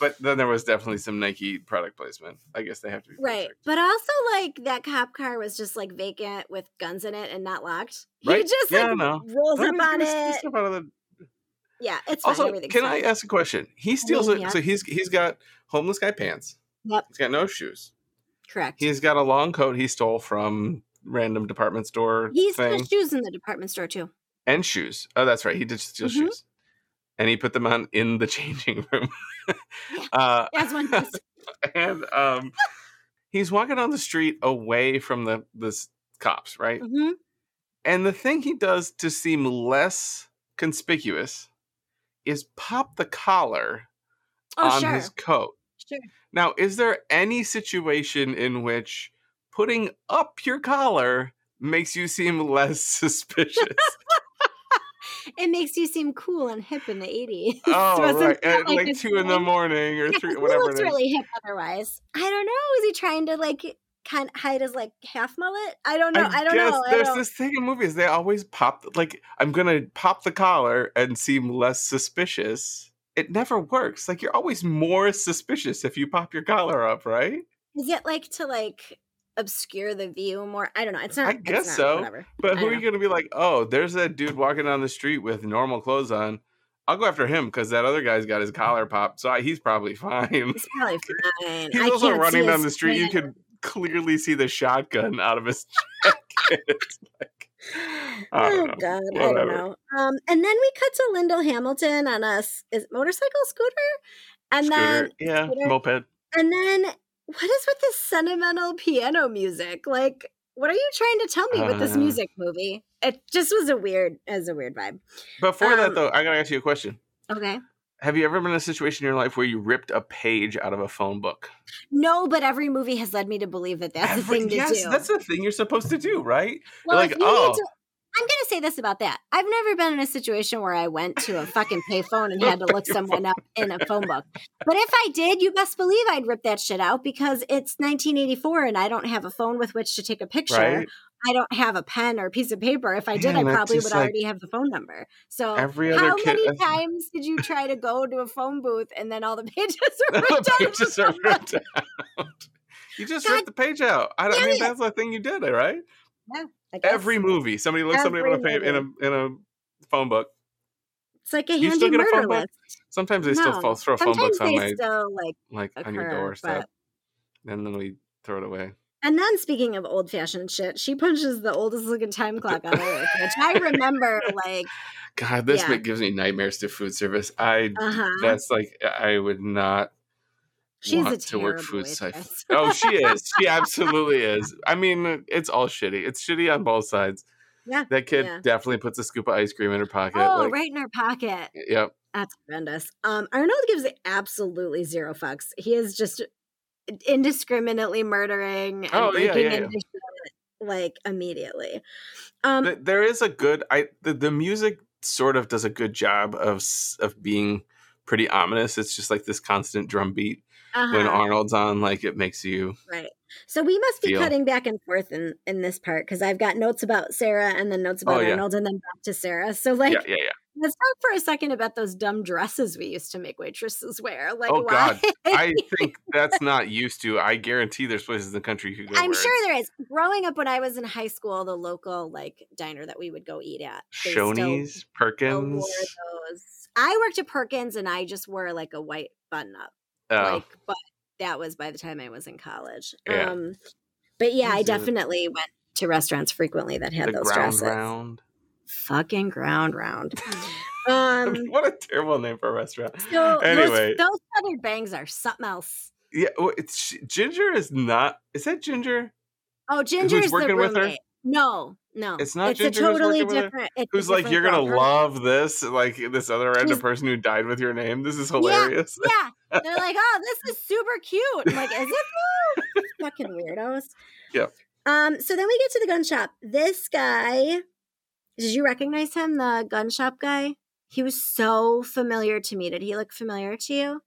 S2: But then there was definitely some Nike product placement. I guess they have to be
S1: Right.
S2: perfect.
S1: But also like that cop car was just like vacant with guns in it and not locked. He just
S2: Yeah,
S1: like rolls
S2: Why
S1: up on it.
S2: stuff out of the-
S1: Yeah, it's.
S2: Also,
S1: Everything's
S2: can I ask a question? He steals
S1: mean,
S2: it.
S1: yeah.
S2: So he's he's got homeless guy pants.
S1: Yep.
S2: He's got no shoes.
S1: Correct.
S2: He's got a long coat he stole from random department store
S1: He's
S2: thing
S1: got shoes in the department store too.
S2: and shoes. Oh, that's right. He did steal
S1: Mhm.
S2: shoes, and he put them on in the changing room. uh,
S1: As one does.
S2: and um, he's walking down the street away from the the cops, right?
S1: hmm
S2: And the thing he does to seem less conspicuous is pop the collar
S1: Oh,
S2: on
S1: sure.
S2: his coat.
S1: Sure.
S2: Now, is there any situation in which putting up your collar makes you seem less suspicious?
S1: It makes you seem cool and hip in the 80s.
S2: oh,
S1: So
S2: right. At uh, like
S1: it's
S2: two in the morning or three, whatever
S1: looks
S2: it is.
S1: really hip otherwise. I don't know. Is he trying to like kind of hide his like half mullet? I don't know. I, don't
S2: guess
S1: know.
S2: There's
S1: don't-
S2: this thing in movies. They always pop, like, I'm going to pop the collar and seem less suspicious. It never works. Like, you're always more suspicious if you pop your collar up, right?
S1: Is it like to like obscure the view more? I don't know. It's not.
S2: I guess
S1: not,
S2: so.
S1: Whatever.
S2: But who are you going to be like, oh, there's that dude walking down the street with normal clothes on. I'll go after him because that other guy's got his collar popped, so I, he's probably fine.
S1: It's probably fine.
S2: He's
S1: I
S2: also running down the street. You could clearly see the shotgun out of his. It's like,
S1: oh
S2: know.
S1: god, I don't know. Um, and then we cut to Linda Hamilton on a is motorcycle scooter, and
S2: Scooter,
S1: then
S2: yeah,
S1: scooter.
S2: moped.
S1: and then what is with this sentimental piano music? Like, what are you trying to tell me with this
S2: Uh.
S1: music movie? It just was a weird, as a weird vibe.
S2: Before that,
S1: Um,
S2: though, I gotta ask you a question.
S1: Okay.
S2: Have you ever been in a situation in your life where you ripped a page out of a phone book?
S1: No, but every movie has led me to believe that that's
S2: Every-
S1: the thing to
S2: yes,
S1: do.
S2: that's the thing you're supposed to do, right?
S1: well,
S2: like,
S1: if you
S2: oh.
S1: need to, I'm going to say this about that. I've never been in a situation where I went to a fucking payphone and had to look someone up in a phone book. But if I did, you best believe I'd rip that shit out because it's 1984 and I don't have a phone with which to take a picture.
S2: Right?
S1: I don't have a pen or a piece of paper. If I did,
S2: Man,
S1: I probably would
S2: like-
S1: already have the phone number. So
S2: Every other
S1: how
S2: kid-
S1: many times did you try to go to a phone booth and then all the pages
S2: the
S1: ripped out?
S2: pages are ripped out. You just
S1: God
S2: ripped the page out. I, don't, I mean, that's the thing you did, right?
S1: Guess.
S2: Every movie, somebody looks somebody up in a,
S1: Every
S2: in a in a phone book.
S1: It's like a handy
S2: still a phone
S1: murder
S2: book?
S1: list.
S2: Sometimes they still
S1: No.
S2: fall, throw phone
S1: Sometimes
S2: books on
S1: they
S2: my
S1: still like
S2: like on your doorstep,
S1: but
S2: and then we throw it away.
S1: And then speaking of old fashioned shit, she punches the oldest looking time clock on earth, which I remember like
S2: God, this
S1: Yeah.
S2: gives me nightmares to food service. I
S1: uh-huh.
S2: that's like I would not
S1: She's a
S2: want to work food
S1: waitress.
S2: Oh, she is. She absolutely is. I mean, it's all shitty. It's shitty on both sides.
S1: Yeah,
S2: That kid
S1: yeah.
S2: definitely puts a scoop of ice cream in her pocket.
S1: Oh,
S2: like,
S1: right in her pocket.
S2: Yep.
S1: That's horrendous. Um, Arnold gives absolutely zero fucks. He is just indiscriminately murdering and
S2: Oh,
S1: breaking
S2: yeah, yeah.
S1: into like immediately. Um,
S2: Th- there is a good I the, the music sort of does a good job of of being pretty ominous. It's just like this constant drum beat when
S1: uh-huh.
S2: Arnold's on like it makes you
S1: Right. So we must be cutting back and forth in in this part because I've got notes about Sarah and then notes oh, about
S2: Oh, yeah.
S1: Arnold and then back to Sarah. So like
S2: Yeah, yeah, yeah.
S1: let's talk for a second about those dumb dresses we used to make waitresses wear. Like
S2: Oh,
S1: why?
S2: God. I think that's not used to. I guarantee there's places in the country who. go.
S1: I'm sure there is. Growing up when I was in high school, the local like diner that we would go eat at.
S2: Shoney's, Perkins.
S1: those. I worked at Perkins and I just wore like a white button up.
S2: Oh,
S1: Like but that was by the time I was in college.
S2: Yeah.
S1: Um but yeah, I definitely went to restaurants frequently that had
S2: the
S1: those
S2: ground
S1: dresses.
S2: round.
S1: Fucking ground round. um
S2: what a terrible name for a restaurant.
S1: so
S2: Anyway.
S1: those, those feathered bangs are something else.
S2: Yeah, well, it's Ginger is not. Is that Ginger?
S1: Oh, Ginger's the
S2: working with her?
S1: No, no.
S2: It's not
S1: It's
S2: Ginger
S1: a
S2: who's
S1: totally
S2: with her?
S1: different. a
S2: Who's like, you're gonna.
S1: Her-
S2: love this? Like this other random
S1: She's-
S2: person who died with your name. This is hilarious.
S1: Yeah, they're like, oh, this is super cute. I'm like, is it? Fucking weirdos.
S2: Yep.
S1: Um. So then we get to the gun shop. This guy, did you recognize him? The gun shop guy. He was so familiar to me. Did he look familiar to you?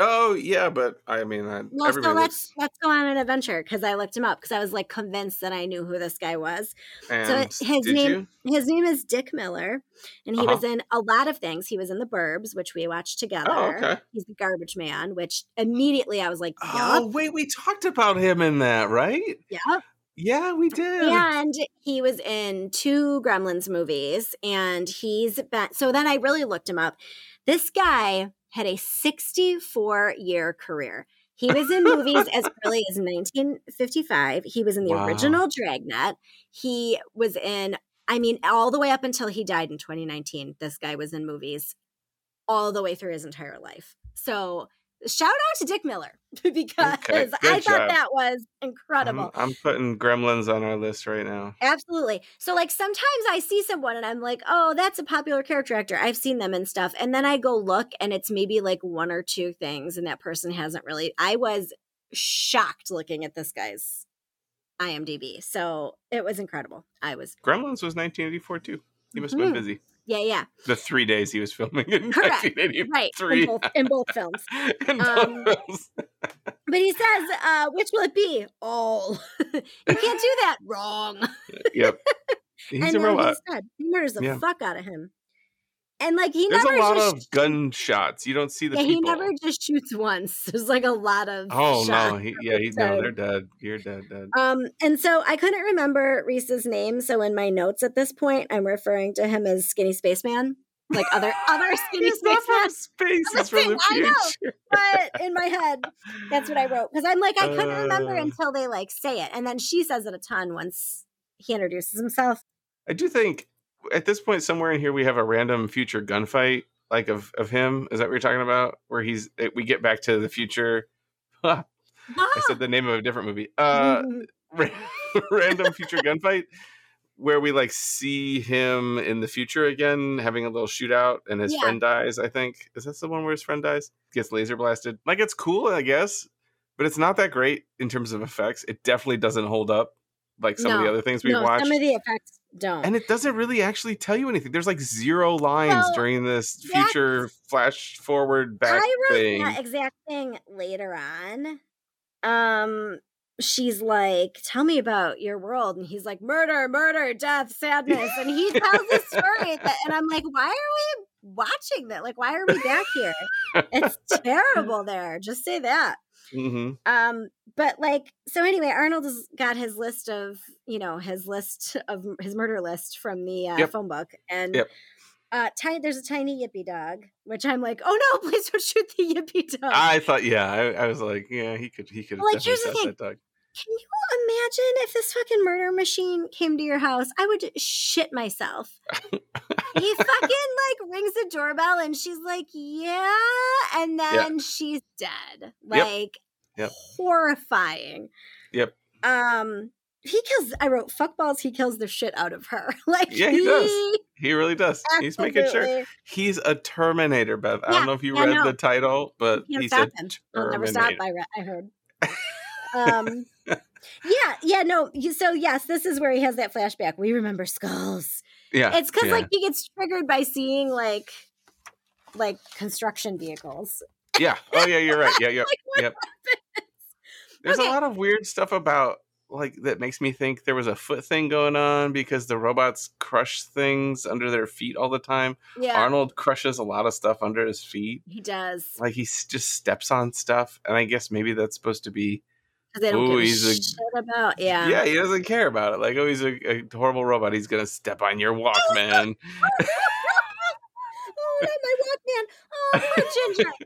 S2: Oh yeah, but I mean, I,
S1: Well, so let's let's go on an adventure because I looked him up because I was like convinced that I knew who this guy was.
S2: And
S1: his name-
S2: you?
S1: His name is Dick Miller, and he
S2: Uh-huh.
S1: was in a lot of things. He was in The Burbs, which we watched together.
S2: Oh, okay.
S1: He's the garbage man, which immediately I was like,
S2: Oh wait, we talked about him in that, right?
S1: Yeah.
S2: Yeah, we did.
S1: And he was in two Gremlins movies, and he's been. So then I really looked him up. This guy had a 64 year career. He was in movies as early as 1955. He was in the
S2: Wow.
S1: original Dragnet. He was in, I mean, all the way up until he died in 2019. This guy was in movies all the way through his entire life. So shout out to Dick Miller because
S2: Okay,
S1: I thought
S2: job.
S1: that was incredible.
S2: I'm, I'm putting Gremlins on our list right now.
S1: Absolutely. So, like, sometimes I see someone and I'm like, oh, that's a popular character actor. I've seen them and stuff. And then I go look and it's maybe like one or two things, and that person hasn't really. I was shocked looking at this guy's IMDb. So, it was incredible. I was,
S2: Gremlins was 1984 too. He must have been
S1: Mhm.
S2: busy.
S1: Yeah, yeah.
S2: The three days he was filming in
S1: Correct.
S2: 1983.
S1: Right. In both, in both films.
S2: In
S1: Um,
S2: both films.
S1: But he says, uh, which will it be? All. you can't do that. Wrong.
S2: Yep. He's
S1: and
S2: a
S1: then
S2: robot.
S1: he said, he murders the
S2: Yeah.
S1: fuck out of him. And like, he
S2: There's
S1: never
S2: a lot
S1: just
S2: of gunshots. You don't see the
S1: yeah, he never just shoots once. There's like a lot of
S2: oh no, he, yeah, he, no, they're dead. You're dead, dead.
S1: Um, and so I couldn't remember Reese's name, so in my notes at this point, I'm referring to him as Skinny Spaceman, like other other Skinny
S2: He's not
S1: Spaceman.
S2: from space. He's from the
S1: I know. But in my head, that's what I wrote because I'm like I couldn't remember
S2: Uh.
S1: until they like say it, and then she says it a ton once he introduces himself.
S2: I do think at this point somewhere in here we have a random future gunfight like of of him. Is that what you're talking about? Where he's we get back to the future. I said the name of a different movie. Uh, random future gunfight where we like see him in the future again having a little shootout and his
S1: Yeah.
S2: friend dies i think is that the one where his friend dies gets laser blasted like it's cool i guess but it's not that great in terms of effects it definitely doesn't hold up like some of the other things we've
S1: no,
S2: watched
S1: some of the effects don't.
S2: and it doesn't really actually tell you anything there's like zero lines
S1: Well,
S2: during this future flash forward back
S1: I wrote
S2: thing
S1: that exact thing later on. Um, she's like, "Tell me about your world," and he's like, "Murder, murder, death, sadness," and he tells a story that, and I'm like, "Why are we watching that? Like, why are we back here? It's terrible there. Just say that."
S2: Hmm
S1: Um, but like, so anyway, Arnold has got his list of, you know, his list of his murder list from the uh,
S2: Yep.
S1: phone book, and
S2: Yep.
S1: uh, tiny, there's a tiny yippy dog, which I'm like, oh no, please don't shoot the yippy dog.
S2: i thought yeah I, I was like yeah he could he could have
S1: Like,
S2: definitely
S1: here's the
S2: shot
S1: thing. Can you imagine if this fucking murder machine came to your house? I would shit myself. he fucking like rings the doorbell and she's like, yeah. And then she's dead. Like
S2: Yep.
S1: horrifying.
S2: Yep.
S1: Um he kills I wrote fuckballs, he kills the shit out of her. like
S2: Yeah, he does. he really does he's making sure He's a Terminator, Beth. I don't know if you
S1: yeah,
S2: read
S1: no.
S2: the title, but he's a
S1: him. He'll never stop. I, re- I heard. Um, yeah, yeah, no. So yes, this is where he has that flashback. We remember skulls.
S2: Yeah,
S1: It's because
S2: yeah.
S1: like he gets triggered by seeing like like construction vehicles.
S2: yeah. Oh yeah, you're right. Yeah, yeah.
S1: Like,
S2: Yep. There's
S1: Okay.
S2: a lot of weird stuff about like that makes me think there was a foot thing going on because the robots crush things under their feet all the time.
S1: Yeah,
S2: Arnold crushes a lot of stuff under his feet.
S1: he does.
S2: Like he just steps on stuff, and I guess maybe that's supposed to be
S1: they don't
S2: Ooh, he's a-
S1: shit about. Yeah.
S2: yeah. he doesn't care about it. Like oh, he's a, a horrible robot. He's gonna step on your Walkman.
S1: oh, not my Walkman. Oh, poor Ginger.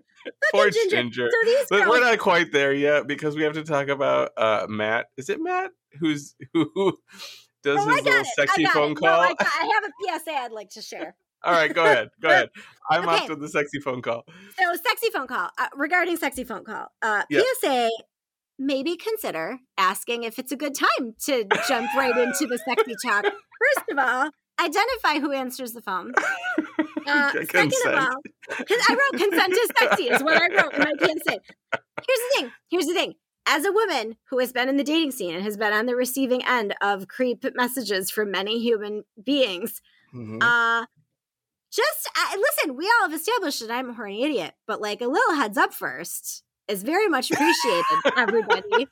S2: Poor
S1: Fucking
S2: Ginger.
S1: So
S2: But we're not quite there yet because we have to talk about uh Matt. Is it Matt who's who does
S1: Oh,
S2: his little
S1: it.
S2: sexy phone
S1: it.
S2: call?
S1: No, I, got, I have a PSA I'd like to share.
S2: All right, go ahead. Go ahead. I'm
S1: Okay.
S2: off to the sexy phone call.
S1: So, sexy phone call. Uh, regarding sexy phone call, uh,
S2: Yeah.
S1: PSA, maybe consider asking if it's a good time to jump right into the sexy talk. First of all, identify who answers the phone. Uh, second of all, because I wrote consent is sexy is what I wrote in my PSA. Here's the thing. Here's the thing. As a woman who has been in the dating scene and has been on the receiving end of creep messages from many human beings,
S2: Mhm.
S1: uh, just uh, listen. We all have established that I'm a horny idiot, but like a little heads up first is very much appreciated. everybody,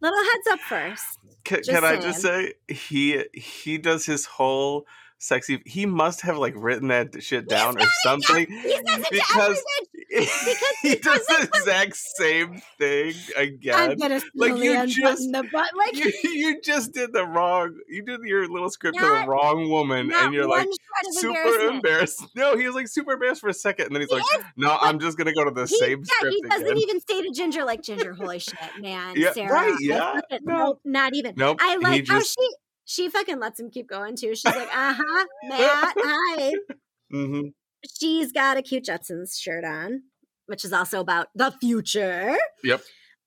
S1: little heads up first.
S2: Can, I just say he he does his whole sexy he must have like written that shit down or something
S1: He says it to
S2: because he does the exact same thing
S1: I'm
S2: again.
S1: gonna
S2: Like, you just-
S1: the butt. Like
S2: You, you just did the wrong. You did your little script to the wrong woman, and you're like super
S1: embarrassment.
S2: embarrassed. No, he was like super embarrassed for a second, and then he's
S1: He
S2: like,
S1: is,
S2: "No, I'm just gonna go to the
S1: He,
S2: same
S1: yeah,
S2: script
S1: he doesn't
S2: again."
S1: even say to Ginger like Ginger, holy shit, man,
S2: Yeah,
S1: Sarah.
S2: right, yeah, no.
S1: nope, not even.
S2: Nope,
S1: I like how
S2: just-
S1: she she fucking lets him keep going too. She's like, uh huh, Matt, hi.
S2: Mm-hmm.
S1: She's got a cute Jetsons shirt on, which is also about the future.
S2: Yep.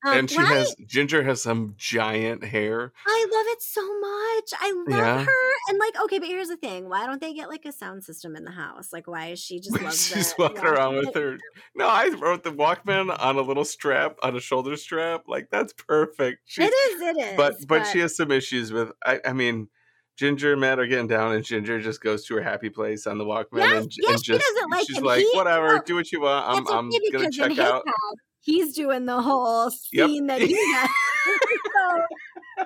S1: Um,
S2: and she
S1: why-
S2: has Ginger has some giant hair.
S1: I love it so much. I love
S2: Yeah.
S1: her. And like, okay, but here's the thing: why don't they get like a sound system in the house? Like, why is she just loves
S2: She's
S1: the-
S2: walking
S1: yeah.
S2: around with her. No, I wrote the Walkman on a little strap, on a shoulder strap. Like that's perfect. She's,
S1: It is. It is.
S2: but but she has some issues with. I I mean. Ginger and Matt are getting down, and Ginger just goes to her happy place on the Walkman,
S1: Yes,
S2: and,
S1: yes,
S2: and
S1: she
S2: just
S1: doesn't like
S2: she's
S1: him.
S2: like,
S1: He-
S2: "Whatever,
S1: no,
S2: do what you want. I'm I'm gonna check out."
S1: head, he's doing the whole
S2: Yep.
S1: scene that he has. so,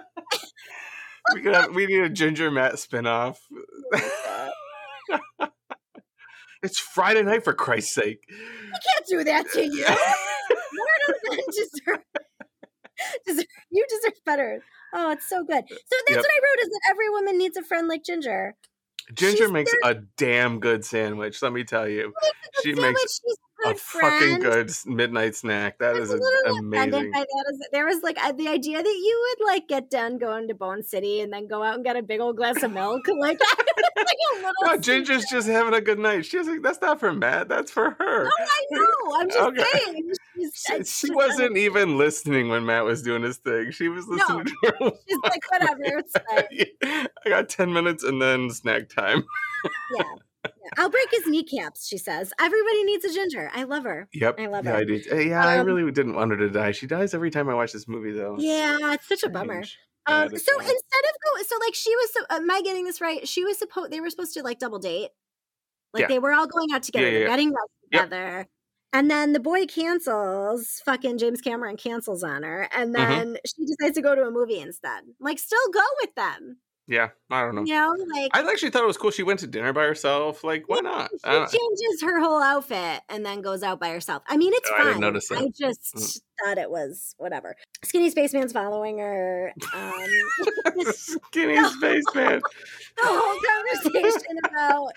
S2: we could have, we need a Ginger Matt spinoff. it's Friday night for Christ's sake.
S1: I can't do that to you. Mortal men deserve, deserve. You deserve better. Oh, it's so good. Uh, so that's
S2: Yep.
S1: what I wrote: is that every woman needs a friend like Ginger.
S2: Ginger
S1: She's
S2: makes
S1: there-
S2: a damn good sandwich. Let me tell you, she makes
S1: she's
S2: a
S1: good
S2: fucking good midnight snack. That
S1: I
S2: is
S1: a little offended
S2: amazing.
S1: by that. There was like uh, the idea that you would like get done going to Bone City and then go out and get a big old glass of milk. Like, like a little.
S2: No. Ginger's just having a good night. She's like, that's not for Matt. That's for her.
S1: No, I know. I'm just
S2: Okay.
S1: saying.
S2: She, she wasn't even listening when Matt was doing his thing. She was
S1: No.
S2: listening to her.
S1: She's like, whatever. It's fine.
S2: I got 10 minutes and then snack time.
S1: Yeah. I'll break his kneecaps, she says. Everybody needs a ginger. I love her.
S2: Yep.
S1: I love
S2: yeah,
S1: her.
S2: I. Eh, Yeah, I
S1: Um,
S2: really didn't want her to die. She dies every time I watch this movie, though.
S1: Yeah, it's such a bummer.
S2: Yeah,
S1: Um, so
S2: fine.
S1: instead of go, so like she was, so, am I getting this right? She was supposed, they were supposed to like double date. Like
S2: Yeah.
S1: they were all going out together,
S2: yeah,
S1: getting dressed
S2: Yep.
S1: together. And then the boy cancels, fucking James Cameron cancels on her. And
S2: Mhm.
S1: then she decides to go to a movie instead. Like, still go with them.
S2: Yeah, I don't know.
S1: You know, like
S2: I actually thought it was cool. She went to dinner by herself. Like, why not?
S1: she
S2: I
S1: changes her whole outfit and then goes out by herself. I mean, it's
S2: Oh, I
S1: fine.
S2: didn't notice that.
S1: I just
S2: Mm.
S1: thought it was whatever. Skinny Spaceman's following her. Um,
S2: Skinny spaceman.
S1: the whole conversation about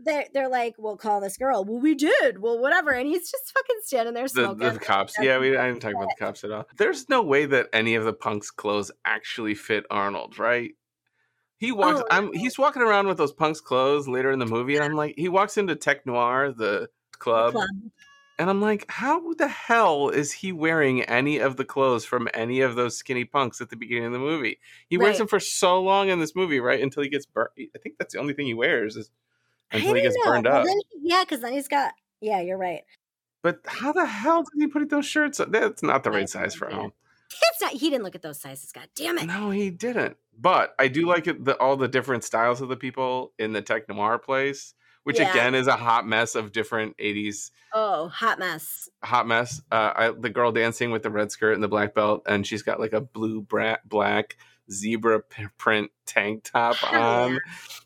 S1: they're, they're like, we'll call this girl. Well, we did. Well, whatever. And he's just fucking standing there
S2: The,
S1: smoking.
S2: the cops. Yeah, we I didn't talk about the cops at all. There's no way that any of the punk's clothes actually fit Arnold, right? He walks.
S1: Oh,
S2: I'm. He's walking around with those punk's clothes later in the movie, and I'm like, he walks into Tech Noir, the club,
S1: Club.
S2: and I'm like, how the hell is he wearing any of the clothes from any of those skinny punks at the beginning of the movie? He wears them for so long in this movie, right? Until he gets burnt. I think that's the only thing he wears is until he gets
S1: know.
S2: burned
S1: Well,
S2: up.
S1: then yeah, because then he's got. Yeah, you're right.
S2: But how the hell did he put those shirts? on? That's not the right size for him.
S1: It's not. He didn't look at those sizes. God damn it.
S2: No, he didn't. But I do like it, the, all the different styles of the people in the Tech Noir place, which
S1: Yeah.
S2: again is a hot mess of different 80s
S1: Oh, hot mess.
S2: hot mess. Uh, I, the girl dancing with the red skirt and the black belt, and she's got like a blue bra- black zebra print tank top on.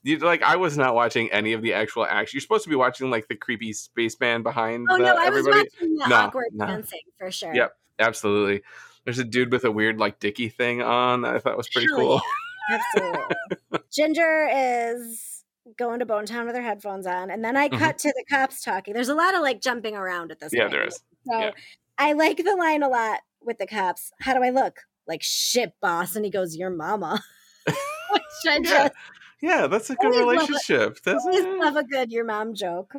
S2: You like I was not watching any of the actual action. You're supposed to be watching like the creepy spaceman behind
S1: Oh
S2: the,
S1: no, I was
S2: everybody.
S1: watching the
S2: No,
S1: awkward
S2: no.
S1: dancing for sure.
S2: Yep. Absolutely. There's a dude with a weird like dicky thing on that I thought was pretty
S1: Hell
S2: cool.
S1: yeah, absolutely. Ginger is going to Bone Town with her headphones on, and then I
S2: Mhm.
S1: cut to the cops talking. There's a lot of like jumping around at this.
S2: Yeah,
S1: point.
S2: there is.
S1: So
S2: yeah.
S1: I like the line a lot with the cops. How do I look? Like shit, boss. And he goes, "Your mama."
S2: Yeah.
S1: just
S2: Yeah, that's a good
S1: Always love
S2: relationship. That's
S1: always love a good "your mom" joke.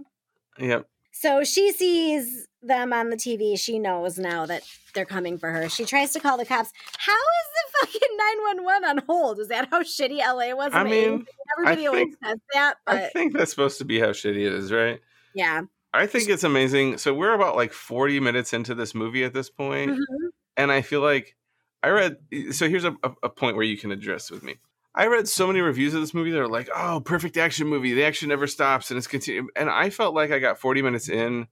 S2: Yep.
S1: So she sees them on the TV. She knows now that they're coming for her. She tries to call the cops. How is the fucking 911 on hold? Is that how shitty LA was?
S2: I mean,
S1: everybody always
S2: think-
S1: says that,
S2: I think that's supposed to be how shitty it is, right?
S1: yeah.
S2: I think it's amazing. So we're about like 40 minutes into this movie at this point,
S1: Mhm.
S2: and I feel like I read. So here's a, a point where you can address with me. I read so many reviews of this movie that are like, "Oh, perfect action movie. The action never stops and it's continuing." And I felt like I got 40 minutes in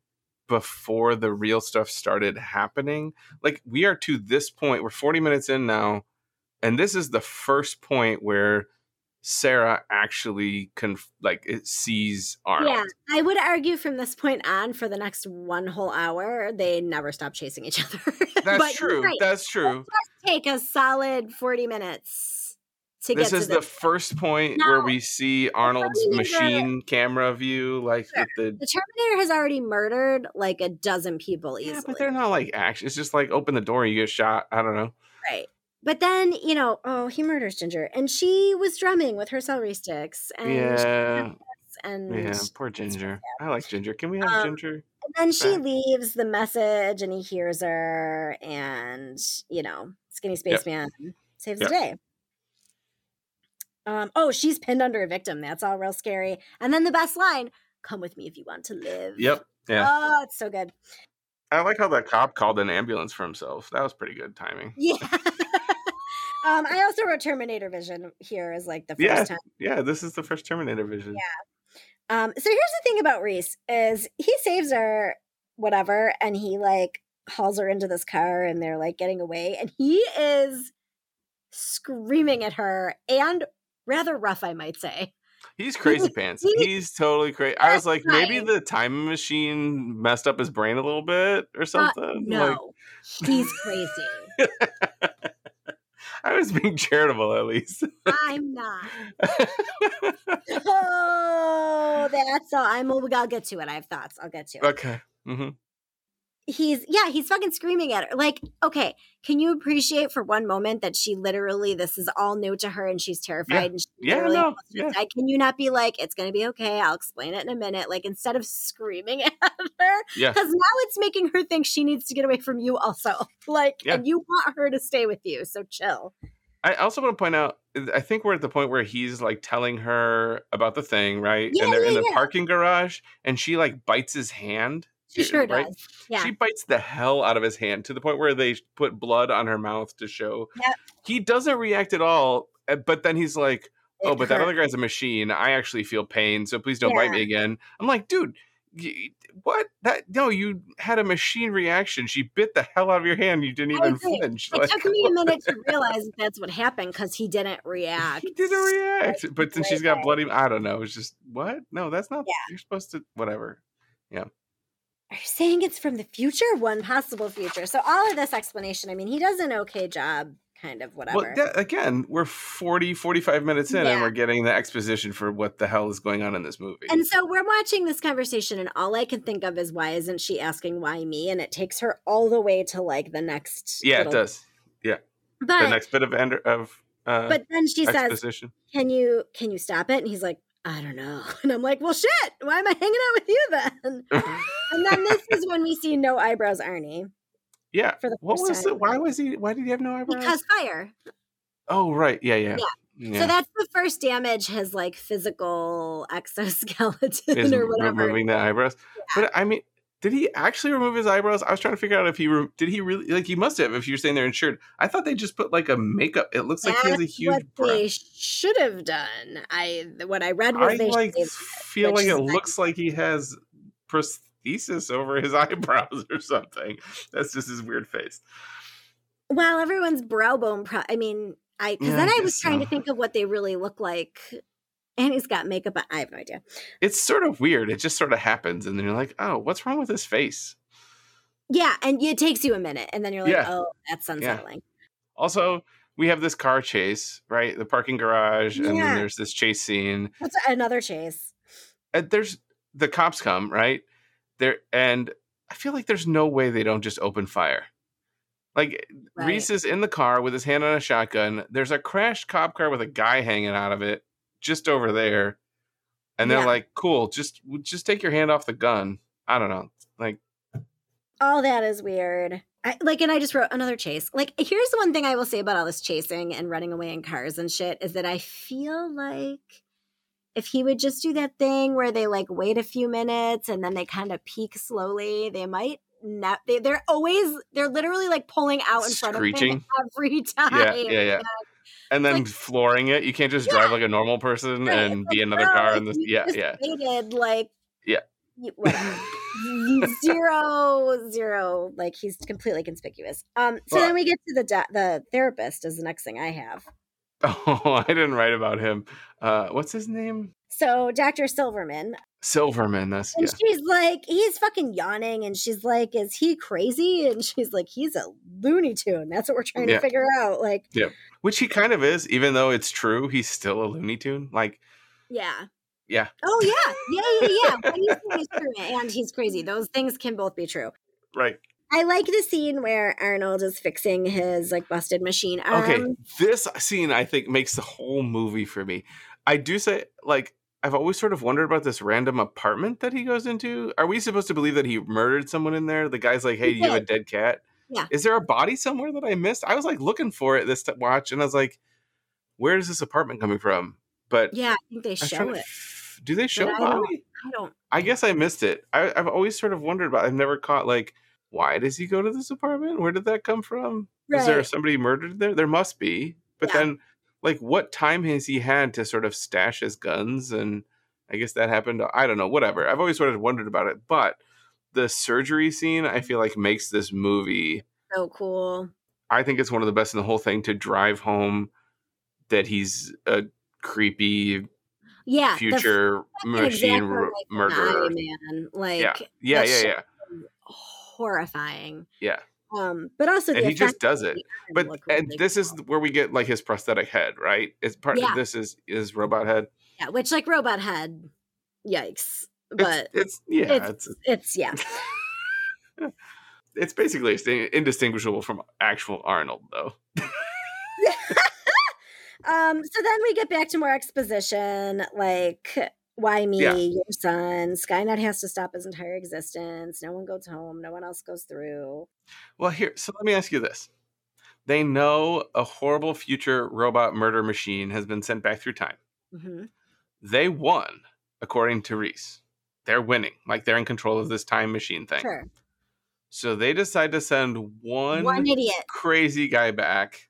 S2: before the real stuff started happening. Like we are to this point. We're 40 minutes in now, and this is the first point where Sarah actually conf- like it sees Arnold.
S1: Yeah, I would argue from this point on for the next one whole hour, they never stop chasing each other.
S2: That's true.
S1: right.
S2: That's true.
S1: Take a solid 40 minutes to
S2: This
S1: get
S2: is
S1: to
S2: the first point where we see Arnold's machine camera view, like
S1: Sure.
S2: with the.
S1: the Terminator has already murdered like a dozen people easily.
S2: Yeah, but they're not like action. It's just like open the door, and you get shot. I don't know.
S1: Right. But then, you know, oh, he murders Ginger. And she was drumming with her celery sticks. And
S2: Yeah,
S1: and,
S2: yeah. Poor Ginger. I like Ginger. Can we have
S1: Um,
S2: Ginger?
S1: and then she
S2: back.
S1: leaves the message and he hears her and, you know, Skinny Spaceman saves
S2: Yep.
S1: the day. Um, oh, she's pinned under a victim. That's all real scary. And then the best line, come with me if you want to live.
S2: Yep. Yeah.
S1: Oh, it's so good.
S2: I like how that cop called an ambulance for himself. That was pretty good timing.
S1: Yeah. um, I also wrote Terminator Vision here as like the first
S2: Yeah.
S1: time.
S2: Yeah, this is the first Terminator vision. Yeah.
S1: Um, so here's the thing about Reese is he saves her, whatever, and he like hauls her into this car and they're like getting away, and he is screaming at her and rather rough, I might say.
S2: He's crazy pants. He's totally crazy. I was like, maybe the time machine messed up his brain a little bit or
S1: Uh,
S2: something. Like,
S1: no, he's crazy.
S2: I was being charitable, at least.
S1: I'm not. Oh, that's all. I'm. I'll get to it. I have thoughts. I'll get to it.
S2: okay. hmm
S1: he's yeah he's fucking screaming at her like okay can you appreciate for one moment that she literally this is all new to her and she's terrified and she
S2: Yeah, no, yeah.
S1: can you not be like it's gonna be okay i'll explain it in a minute like instead of screaming at her
S2: Yeah.
S1: because now it's making her think she needs to get away from you also like
S2: Yeah.
S1: and you want her to stay with you so chill
S2: I also want to point out, uh, I think we're at the point where he's like telling her about the thing, right?
S1: Yeah,
S2: and they're in the
S1: yeah.
S2: parking garage, and she like bites his hand.
S1: She sure
S2: right?
S1: does yeah
S2: She bites the hell out of his hand to the point where they put blood on her mouth to show.
S1: Yep.
S2: He doesn't react at all, uh, but then he's like, "Oh,
S1: It
S2: but that other guy's a machine. I actually feel pain, so please don't bite me again." I'm like, "Dude, what? That no, you had a machine reaction. She bit the hell out of your hand. You didn't even flinch.
S1: it
S2: Like,
S1: took me a minute to realize that that's what happened because he didn't react
S2: he didn't react. But then
S1: right
S2: she's got bloody. I don't know. It's just what? No, that's not.
S1: Yeah.
S2: You're supposed to. Whatever.
S1: Are you saying it's from the future? One possible future. So all of this explanation, I mean, he does an okay job, kind of whatever.
S2: Well, that, again, we're 40, 45 minutes in, and we're getting the exposition for what the hell is going on in this movie.
S1: and so we're watching this conversation, and all I can think of is why isn't she asking why me? And it takes her all the way to like the next.
S2: yeah, it does. Yeah.
S1: But the
S2: next bit of of uh,
S1: but then she says,
S2: exposition.
S1: "Can you can you stop it?" And he's like, "I don't know." And I'm like, "Well, shit. Why am I hanging out with you then?" And then this is when we see no eyebrows, Arnie,
S2: yeah.
S1: for the
S2: What was
S1: time.
S2: it? Why was he? Why did he have no eyebrows?
S1: because fire.
S2: oh, right. Yeah, yeah. Yeah.
S1: So that's the first damage his like physical exoskeleton
S2: is
S1: or whatever.
S2: removing the eyebrows. But I mean, did he actually remove his eyebrows? I was trying to figure out if he re- did he really like he must have if you're saying they're insured. I thought they just put like a makeup. It looks like he has a huge
S1: what they should have done. I what I read was
S2: I
S1: they
S2: like feel like it looks like he has prosthesis over his eyebrows or something. That's just his weird face.
S1: Well, everyone's brow bone. Pro- I mean, I because
S2: Yeah,
S1: then
S2: I
S1: I was trying to think of what they really look like. And he's got makeup. on. I have no idea.
S2: It's sort of weird. It just sort of happens, and then you're like, "Oh, what's wrong with his face?"
S1: Yeah, and it takes you a minute, and then you're like,
S2: Yeah.
S1: "Oh, that's unsettling."
S2: Also, we have this car chase, right? The parking garage, and then there's this chase scene.
S1: That's another chase.
S2: And there's the cops come, right? There, and I feel like there's no way they don't just open fire. Like
S1: Right.
S2: Reese is in the car with his hand on a shotgun. There's a crashed cop car with a guy hanging out of it just over there, and they're
S1: Yeah.
S2: like, "Cool, just just take your hand off the gun." I don't know, like
S1: All that is weird. I, like, and I just wrote another chase. Like, here's the one thing I will say about all this chasing and running away in cars and shit is that I feel like if he would just do that thing where they like wait a few minutes and then they kind of peek slowly, they might not. They, they're always, they're literally like pulling out in front of
S2: Screeching.
S1: him every time.
S2: yeah, yeah, yeah. And then
S1: like-
S2: flooring it. You can't just drive like a normal person
S1: Right,
S2: and
S1: it's
S2: be
S1: like,
S2: another
S1: bro,
S2: car in this. Yeah, yeah.
S1: Like
S2: Yeah.
S1: zero zero like he's completely conspicuous um so
S2: Well-
S1: then we get to the da- the therapist is the next thing i have
S2: Oh, I didn't write about him. Uh, what's his name?
S1: so dr silverman
S2: Silverman. That's
S1: and
S2: yeah.
S1: she's like he's fucking yawning and she's like is he crazy and she's like he's a looney tune that's what we're trying
S2: Yeah.
S1: to figure out like
S2: Which he kind of is, even though it's true. He's still a Looney Tune. Like,
S1: yeah
S2: yeah,
S1: oh yeah yeah yeah yeah what you say is true and he's crazy those things can both be true
S2: right.
S1: I like the scene where Arnold is fixing his like busted machine arm.
S2: Okay, this scene I think makes the whole movie for me. I do say like I've always sort of wondered about this random apartment that he goes into. Are we supposed to believe that he murdered someone in there? The guy's like, "Hey,
S1: He
S2: you have a dead cat."
S1: Yeah.
S2: Is there a body somewhere that I missed? I was like looking for it this t- watch, and I was like, "Where is this apartment coming from?" But
S1: Yeah, I think they
S2: I
S1: show it.
S2: f- do they show
S1: I
S2: a
S1: don't-
S2: body?
S1: I don't.
S2: I guess I missed it. I, I've always sort of wondered about. I've never caught like, why does he go to this apartment? Where did that come from? Is there somebody murdered there? There must be. But
S1: Yeah.
S2: then, like, what time has he had to sort of stash his guns? And I guess that happened. I don't know. Whatever. I've always sort of wondered about it. But the surgery scene, I feel like, makes this movie.
S1: So cool.
S2: I think it's one of the best in the whole thing to drive home that he's a creepy
S1: Yeah.
S2: future
S1: fucking
S2: machine
S1: exact
S2: r-
S1: right
S2: murderer.
S1: Man. Like
S2: yeah, yeah, yeah, yeah.
S1: horrifying.
S2: Yeah.
S1: Um, but also
S2: and he just does it. But and
S1: really
S2: this is where we get like his prosthetic head, right? It's part
S1: Yeah.
S2: of this is is robot head.
S1: yeah, which like robot head, yikes.
S2: It's,
S1: But
S2: it's yeah, it's
S1: it's it's yeah.
S2: it's basically indistinguishable from actual Arnold, though.
S1: Um, so then we get back to more exposition, like why me,
S2: Yeah.
S1: your son, Skynet has to stop his entire existence. No one goes home, no one else goes through.
S2: Well, here, so let me ask you this: They know a horrible future robot murder machine has been sent back through time.
S1: hmm
S2: They won, according to Reese. They're winning, like they're in control of this time machine thing.
S1: Sure.
S2: So they decide to send one,
S1: One idiot.
S2: crazy guy back,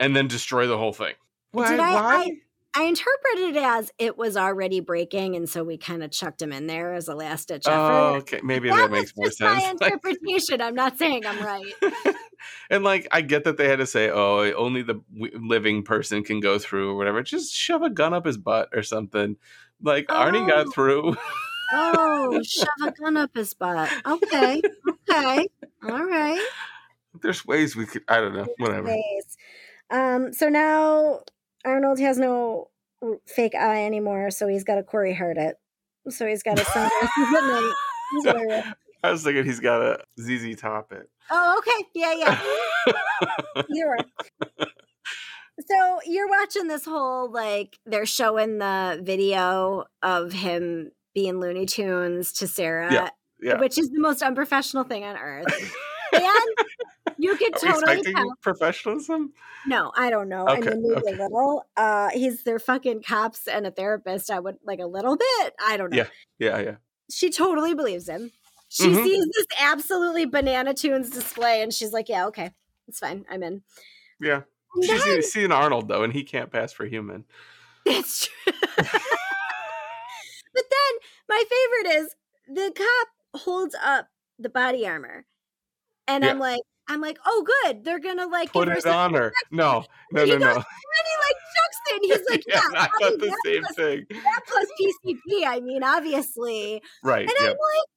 S2: and then destroy the whole thing. Why?
S1: Did I-
S2: why?
S1: I interpreted it as it was already breaking, and so we kind of chucked him in there as a last ditch oh, effort.
S2: oh, okay. Maybe that,
S1: that
S2: makes
S1: was
S2: more
S1: just my interpretation. I'm not saying I'm right.
S2: and like I get that they had to say, "Oh, only the living person can go through" or whatever. Just shove a gun up his butt or something. Like Arnie
S1: Oh.
S2: got through.
S1: Oh, shove a gun up his butt. Okay. Okay. All right.
S2: There's ways we could. I don't know. Whatever.
S1: Um, so now Arnold has no fake eye anymore, so he's got to Corey Hart it. So he's got a sunglasses at night. He's wearing it.
S2: I was thinking he's got a ZZ Top it.
S1: Oh, okay. Yeah, yeah. Either way. So you're watching this whole like they're showing the video of him being Looney Tunes to Sarah,
S2: Yeah, yeah.
S1: which is the most unprofessional thing on earth. and you could totally tell.
S2: professionalism?
S1: No, I don't know. I
S2: Okay,
S1: mean, maybe
S2: okay.
S1: a little. Uh, he's their fucking cops and a therapist. I would like a little bit. I don't know.
S2: Yeah. Yeah, yeah.
S1: She totally believes him. She
S2: Mhm.
S1: sees this absolutely banana tunes display, and she's like, "Yeah, okay, it's fine. I'm in."
S2: Yeah. She's
S1: then-
S2: seen, seen Arnold though, and he can't pass for human.
S1: That's true. but then my favorite is the cop holds up the body armor, and I'm like, I'm like, oh, good. They're gonna like
S2: Put
S1: give
S2: it on her. No, no, no, no.
S1: And he like chucks it. And he's like,
S2: yeah,
S1: yeah,
S2: I thought the same
S1: plus-
S2: thing.
S1: that plus PCP. I mean, obviously.
S2: Right.
S1: And I'm like,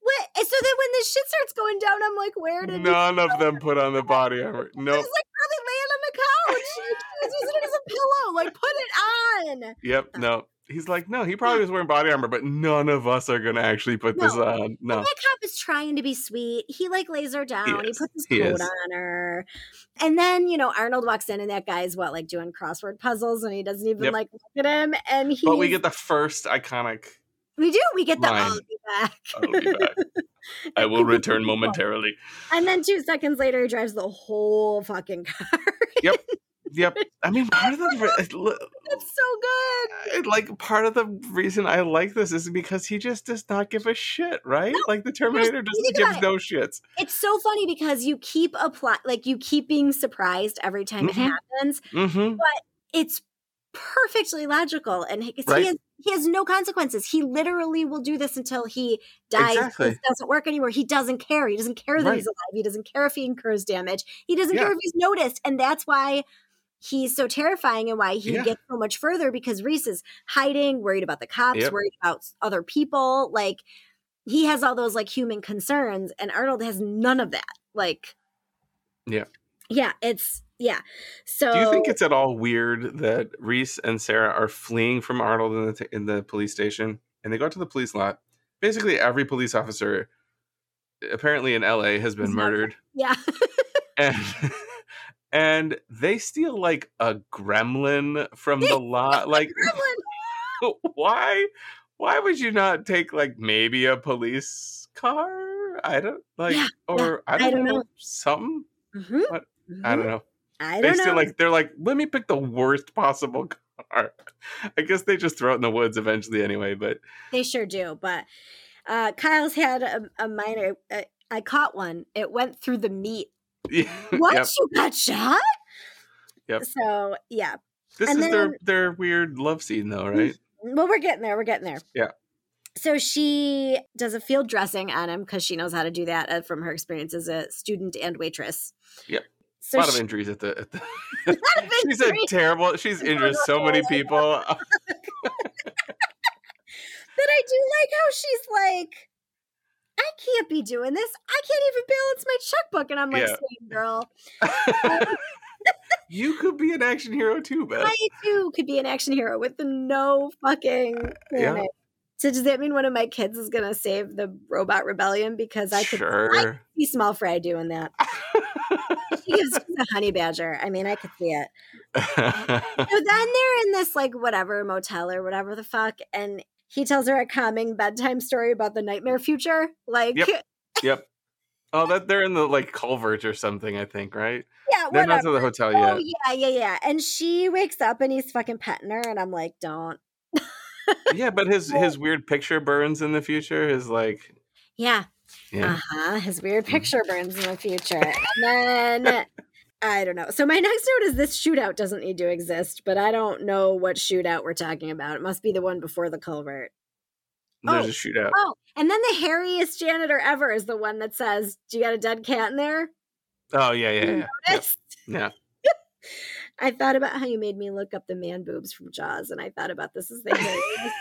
S1: what? And so then when the shit starts going down, I'm like, where did?
S2: None of them put on the body armor.
S1: He
S2: Nope.
S1: like probably laying on the couch. he was using it as a pillow. Like, put it on.
S2: Yep. No. He's like, no, he probably was wearing body armor, but none of us are gonna actually put this on. No.
S1: And that cop is trying to be sweet. He like lays her down. He,
S2: is.
S1: puts his
S2: He
S1: coat
S2: is.
S1: on her. And then, you know, Arnold walks in and that guy's what, like doing crossword puzzles and he doesn't even
S2: Yep.
S1: like look at him. And he
S2: But we get the first iconic
S1: we do, we get the
S2: line.
S1: I'll be back.
S2: I'll be back. I will return momentarily.
S1: And then two seconds later he drives the whole fucking car.
S2: Yep. Yep. I mean, part of the
S1: That's so good.
S2: like part of the reason I like this is because he just does not give a shit, right? like the Terminator doesn't give
S1: it.
S2: no shits.
S1: It's so funny because you keep apply like you keep being surprised every time
S2: Mhm.
S1: it happens.
S2: Mm-hmm.
S1: It's perfectly logical and he,
S2: Right.
S1: he has he has no consequences. He literally will do this until he dies.
S2: Exactly.
S1: This doesn't work anymore. He doesn't care. He doesn't care that
S2: Right.
S1: he's alive. He doesn't care if he incurs damage. He doesn't
S2: Yeah.
S1: care if he's noticed. And that's why he's so terrifying and why he
S2: Yeah.
S1: gets so much further because Reese is hiding, worried about the cops,
S2: Yep.
S1: worried about other people. Like he has all those like human concerns, and Arnold has none of that. Like,
S2: Yeah.
S1: yeah, it's yeah. So
S2: Do you think it's at all weird that Reese and Sarah are fleeing from Arnold in the t- in the police station, and they go to the police lot? Basically, every police officer, apparently in LA, has been
S1: murdered, yeah,
S2: and and they steal like a gremlin from the lot. Like, why? Why would you not take like maybe a police car? I don't like,
S1: Yeah,
S2: or I
S1: I
S2: don't,
S1: don't
S2: know,
S1: know.
S2: something.
S1: Mhm,
S2: What? I don't know.
S1: I
S2: they
S1: don't
S2: still
S1: know.
S2: like they're like let me pick the worst possible car i guess they just throw it in the woods eventually anyway but
S1: They sure do. But uh, Kyle's had a, a minor. Uh, I caught one. It went through the meat.
S2: Yeah
S1: What?
S2: yep.
S1: You got shot?
S2: Yep.
S1: So yeah.
S2: this
S1: and
S2: is their
S1: then-
S2: their weird love scene though right
S1: Well, we're getting there. We're getting there.
S2: Yeah.
S1: So she does a field dressing on him because she knows how to do that uh, from her experience as a student and waitress.
S2: Yep.
S1: So
S2: a lot
S1: she,
S2: of injuries at the, at the
S1: lot of
S2: she's a terrible she's injured so many people
S1: but I do like how she's like, I can't be doing this. I can't even balance my checkbook. And I'm like,
S2: Yeah.
S1: same girl.
S2: you could be an action hero too, Beth.
S1: I too could be an action hero with no fucking
S2: yeah.
S1: So does that mean one of my kids is gonna save the robot rebellion because I could
S2: sure.
S1: see small fry doing that? She gives a honey badger. I mean, I could see it. So then they're in this like whatever motel or whatever the fuck, and he tells her a calming bedtime story about the nightmare future. Like,
S2: Yep. yep. Oh, that they're in the like culvert or something. I think right.
S1: yeah,
S2: They're not to the hotel yet.
S1: Oh yeah, yeah, yeah. And she wakes up and he's fucking petting her, and I'm like, don't.
S2: Yeah, but his his weird picture burns in the future is like
S1: Yeah,
S2: yeah.
S1: Uh huh. His weird
S2: Mm.
S1: picture burns in the future. And then I don't know. So my next note is this shootout doesn't need to exist, but I don't know what shootout we're talking about. It must be the one before the culvert.
S2: There's
S1: oh.
S2: a shootout.
S1: Oh, and then the hairiest janitor ever is the one that says, Do you got a dead cat in there?
S2: Oh yeah, yeah, yeah.
S1: Notice?
S2: Yeah.
S1: I thought about how you made me look up the man boobs from Jaws, and I thought about this is the hairiest,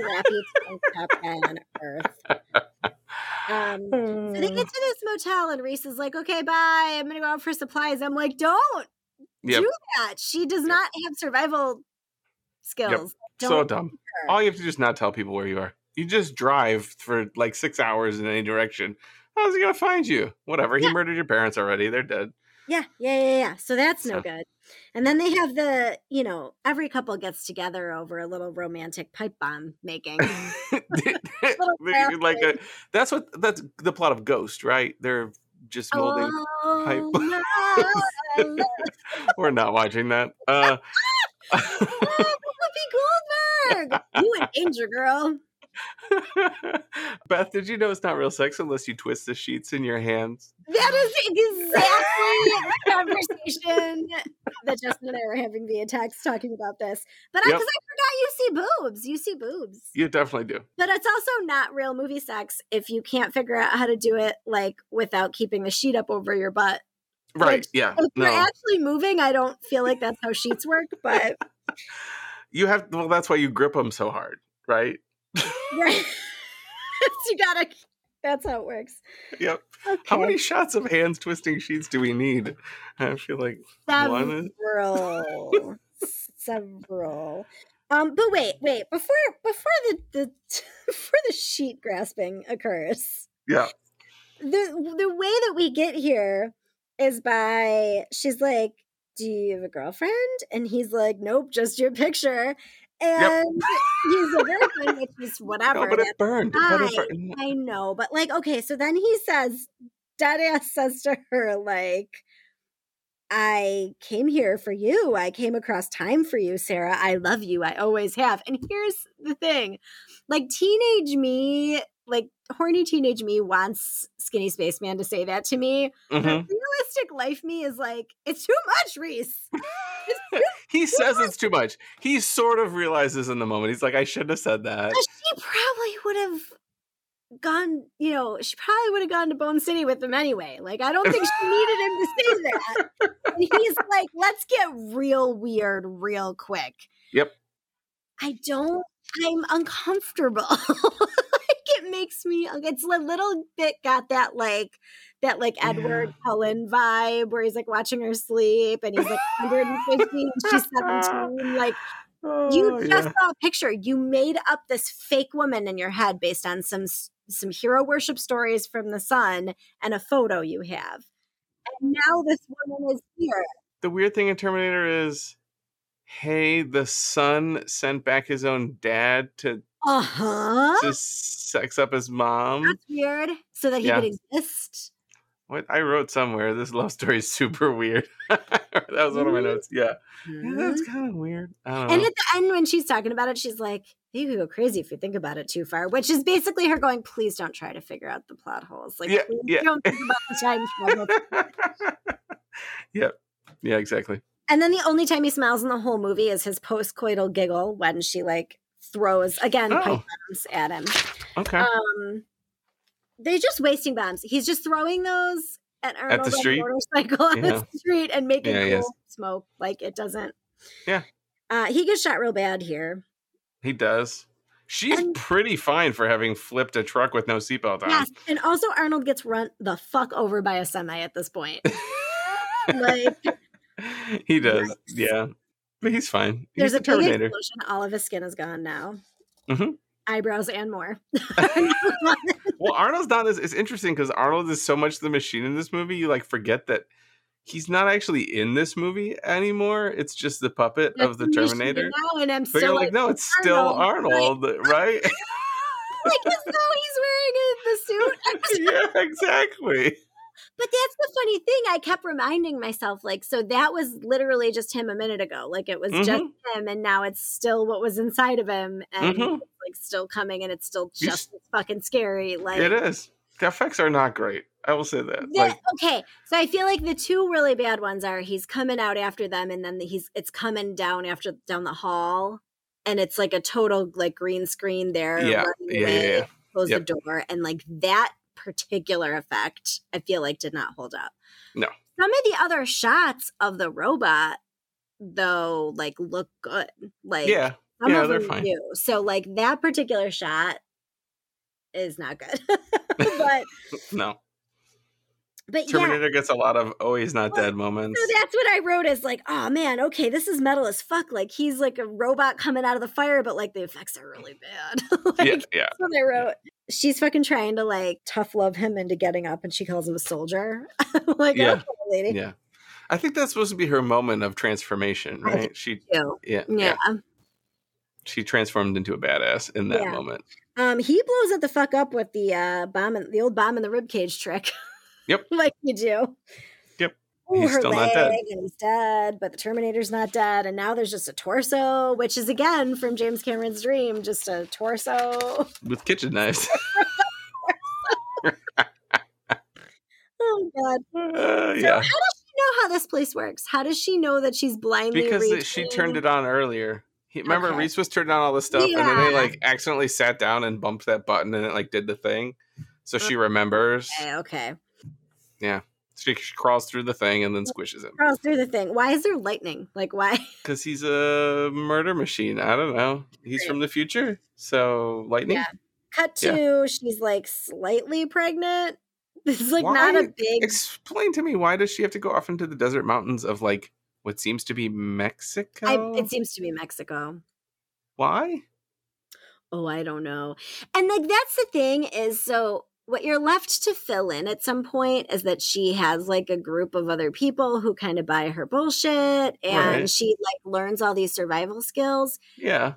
S1: strappy tank top guy on earth. Um, So they get to this motel, and Reese is like, "Okay, bye. I'm gonna go out for supplies." I'm like, "Don't
S2: Yep.
S1: do that. She does
S2: Yep.
S1: not have survival skills.
S2: So
S1: Don't
S2: dumb. All you have to do is not tell people where you are. You just drive for like six hours in any direction. How's he gonna find you? Whatever. He
S1: Yeah.
S2: murdered your parents already. They're dead.
S1: Yeah, yeah, yeah, yeah. So that's no good. And then they have the, you know, every couple gets together over a little romantic pipe bomb making.
S2: Like a, that's what that's the plot of Ghost, right? They're just molding.
S1: oh,
S2: pipe
S1: no,
S2: We're not watching that. Uh,
S1: Whoopi Goldberg. You an danger, girl.
S2: Beth, did you know it's not real sex unless you twist the sheets in your hands?
S1: That is exactly the conversation that Justin and I were having via text talking about this. But
S2: Yep.
S1: because I, forgot you see boobs. You see boobs.
S2: You definitely do.
S1: But it's also not real movie sex if you can't figure out how to do it like without keeping the sheet up over your butt.
S2: Right.
S1: Which,
S2: yeah.
S1: If you're actually moving, I don't feel like that's how sheets work, but
S2: You have well that's why you grip them so hard, right?
S1: Right. you gotta that's how it works.
S2: Yep.
S1: Okay.
S2: How many shots of hands twisting sheets do we need? I feel like one
S1: several several um but wait wait before before the the before the sheet grasping occurs
S2: yeah.
S1: the the way that we get here is by she's like do you have a girlfriend and he's like nope just your picture and he's like "Everything," which is whatever
S2: No, but it burned. It
S1: fine.
S2: burned.
S1: I know, but like, okay, so then he says, Deadass says to her, like, I came here for you. I came across time for you, Sarah. I love you. I always have. And here's the thing like, teenage me, like, horny teenage me wants Skinny Spaceman to say that to me.
S2: Mhm.
S1: realistic life me is like, it's too much, Reese.
S2: He says it's too much. He sort of realizes in the moment. He's like, I shouldn't have said that.
S1: But she probably would have gone, you know, she probably would have gone to Bone City with him anyway. Like, I don't think she needed him to say that. And he's like, let's get real weird real quick.
S2: Yep.
S1: I don't, I'm uncomfortable. it makes me, it's a little bit got that, like, that like Edward Cullen vibe where he's like watching her sleep and he's like 150 and she's 17. Like, you
S2: Oh,
S1: just
S2: yeah.
S1: saw a picture. You made up this fake woman in your head based on some some hero worship stories from the son and a photo you have. And now this woman is here.
S2: The weird thing in Terminator is, hey, the son sent back his own dad to
S1: Uh huh.
S2: to sex up his mom.
S1: That's weird. So that he
S2: Yeah.
S1: could exist.
S2: What I wrote somewhere, this love story is super weird. that was one of my
S1: Mhm.
S2: notes. Yeah, yeah, that's
S1: Mhm.
S2: kind of weird. I don't
S1: And
S2: know.
S1: at the end, when she's talking about it, she's like, "You could go crazy if you think about it too far," which is basically her going, "Please don't try to figure out the plot holes. Like,
S2: Yeah, yeah.
S1: don't think about the time travel."
S2: yep. Yeah, exactly.
S1: And then the only time he smiles in the whole movie is his post-coital giggle when she like throws again pipe
S2: Oh.
S1: bombs at him.
S2: Okay.
S1: Um, they're just wasting bombs. He's just throwing those at Arnold on a
S2: street?
S1: motorcycle on
S2: Yeah.
S1: the street and making
S2: Yeah,
S1: cool
S2: yes.
S1: smoke. Like it doesn't.
S2: Yeah.
S1: Uh, he gets shot real bad here.
S2: he does. She's
S1: And-
S2: pretty fine for having flipped a truck with no seatbelt on.
S1: Yes, and also Arnold gets run the fuck over by a semi at this point. like
S2: he does, yeah. But he's fine.
S1: there's
S2: he's
S1: a
S2: the
S1: big
S2: Terminator.
S1: explosion. All of his skin is gone now.
S2: Mm-hmm.
S1: Eyebrows and more.
S2: Well, Arnold's not as it's interesting because Arnold is so much the machine in this movie, you like forget that he's not actually in this movie anymore. It's just the puppet of the
S1: That's
S2: Terminator.
S1: Now, and I'm
S2: But
S1: still
S2: you're
S1: like,
S2: no, it's still
S1: Arnold,
S2: Arnold, right?
S1: like as though he's wearing a, the suit.
S2: Yeah, exactly.
S1: But that's the funny thing. I kept reminding myself, like, so that was literally just him a minute ago. Like it was just
S2: Mm-hmm.
S1: him, and now it's still what was inside of him, and
S2: Mhm.
S1: it's like still coming, and it's still just as fucking scary. Like
S2: It is. The effects are not great. I will say that.
S1: The-
S2: Like,
S1: okay, so I feel like the two really bad ones are he's coming out after them, and then he's it's coming down after down the hall, and it's like a total like green screen there.
S2: yeah, yeah, yeah, yeah.
S1: Close
S2: Yep.
S1: the door, and like that particular effect, I feel like did not hold up.
S2: No.
S1: Some of the other shots of the robot, though, like look good. Like
S2: Yeah,
S1: some
S2: yeah,
S1: of
S2: they're fine.
S1: do. So like that particular shot is not good, but
S2: no.
S1: But yeah.
S2: Terminator gets a lot of oh he's not
S1: Well,
S2: dead moments.
S1: So that's what I wrote as like, oh man, okay, this is metal as fuck. Like he's like a robot coming out of the fire, but like the effects are really bad. like,
S2: yeah, yeah.
S1: That's what I wrote. She's fucking trying to like tough love him into getting up, and she calls him a soldier. like,
S2: Yeah.
S1: okay, lady.
S2: Yeah. I think that's supposed to be her moment of transformation, right? She
S1: Ew.
S2: yeah,
S1: Yeah.
S2: yeah. She transformed into a badass in that
S1: Yeah.
S2: moment.
S1: Um, he blows it the fuck up with the uh bomb, in, the old bomb in the rib cage trick.
S2: Yep.
S1: like you do.
S2: Yep.
S1: Ooh,
S2: He's
S1: her
S2: still
S1: leg,
S2: not dead.
S1: and he's dead, but the Terminator's not dead, and now there's just a torso, which is again from James Cameron's dream, just a torso.
S2: With kitchen knives.
S1: Oh god!
S2: Uh,
S1: So
S2: yeah.
S1: how does she know how this place works? How does she know that she's blindly
S2: Because
S1: reaching?
S2: she turned it on earlier. He, remember
S1: Okay.
S2: Reese was turning on all the stuff and then they like accidentally sat down and bumped that button and it like did the thing. So she remembers.
S1: Okay, okay.
S2: She, she crawls through the thing and then squishes him.
S1: Crawls through the thing. Why is there lightning? Like why?
S2: Because he's a murder machine. I don't know. He's from the future. So lightning?
S1: Yeah. Cut
S2: Yeah.
S1: to she's like slightly pregnant. This is like not a big.
S2: Explain to me why does she have to go off into the desert mountains of like what seems to be Mexico?
S1: I, it seems to be Mexico.
S2: why?
S1: Oh, I don't know. And like that's the thing is so what you're left to fill in at some point is that she has like a group of other people who kind of buy her bullshit and
S2: Right.
S1: she like learns all these survival skills.
S2: Yeah.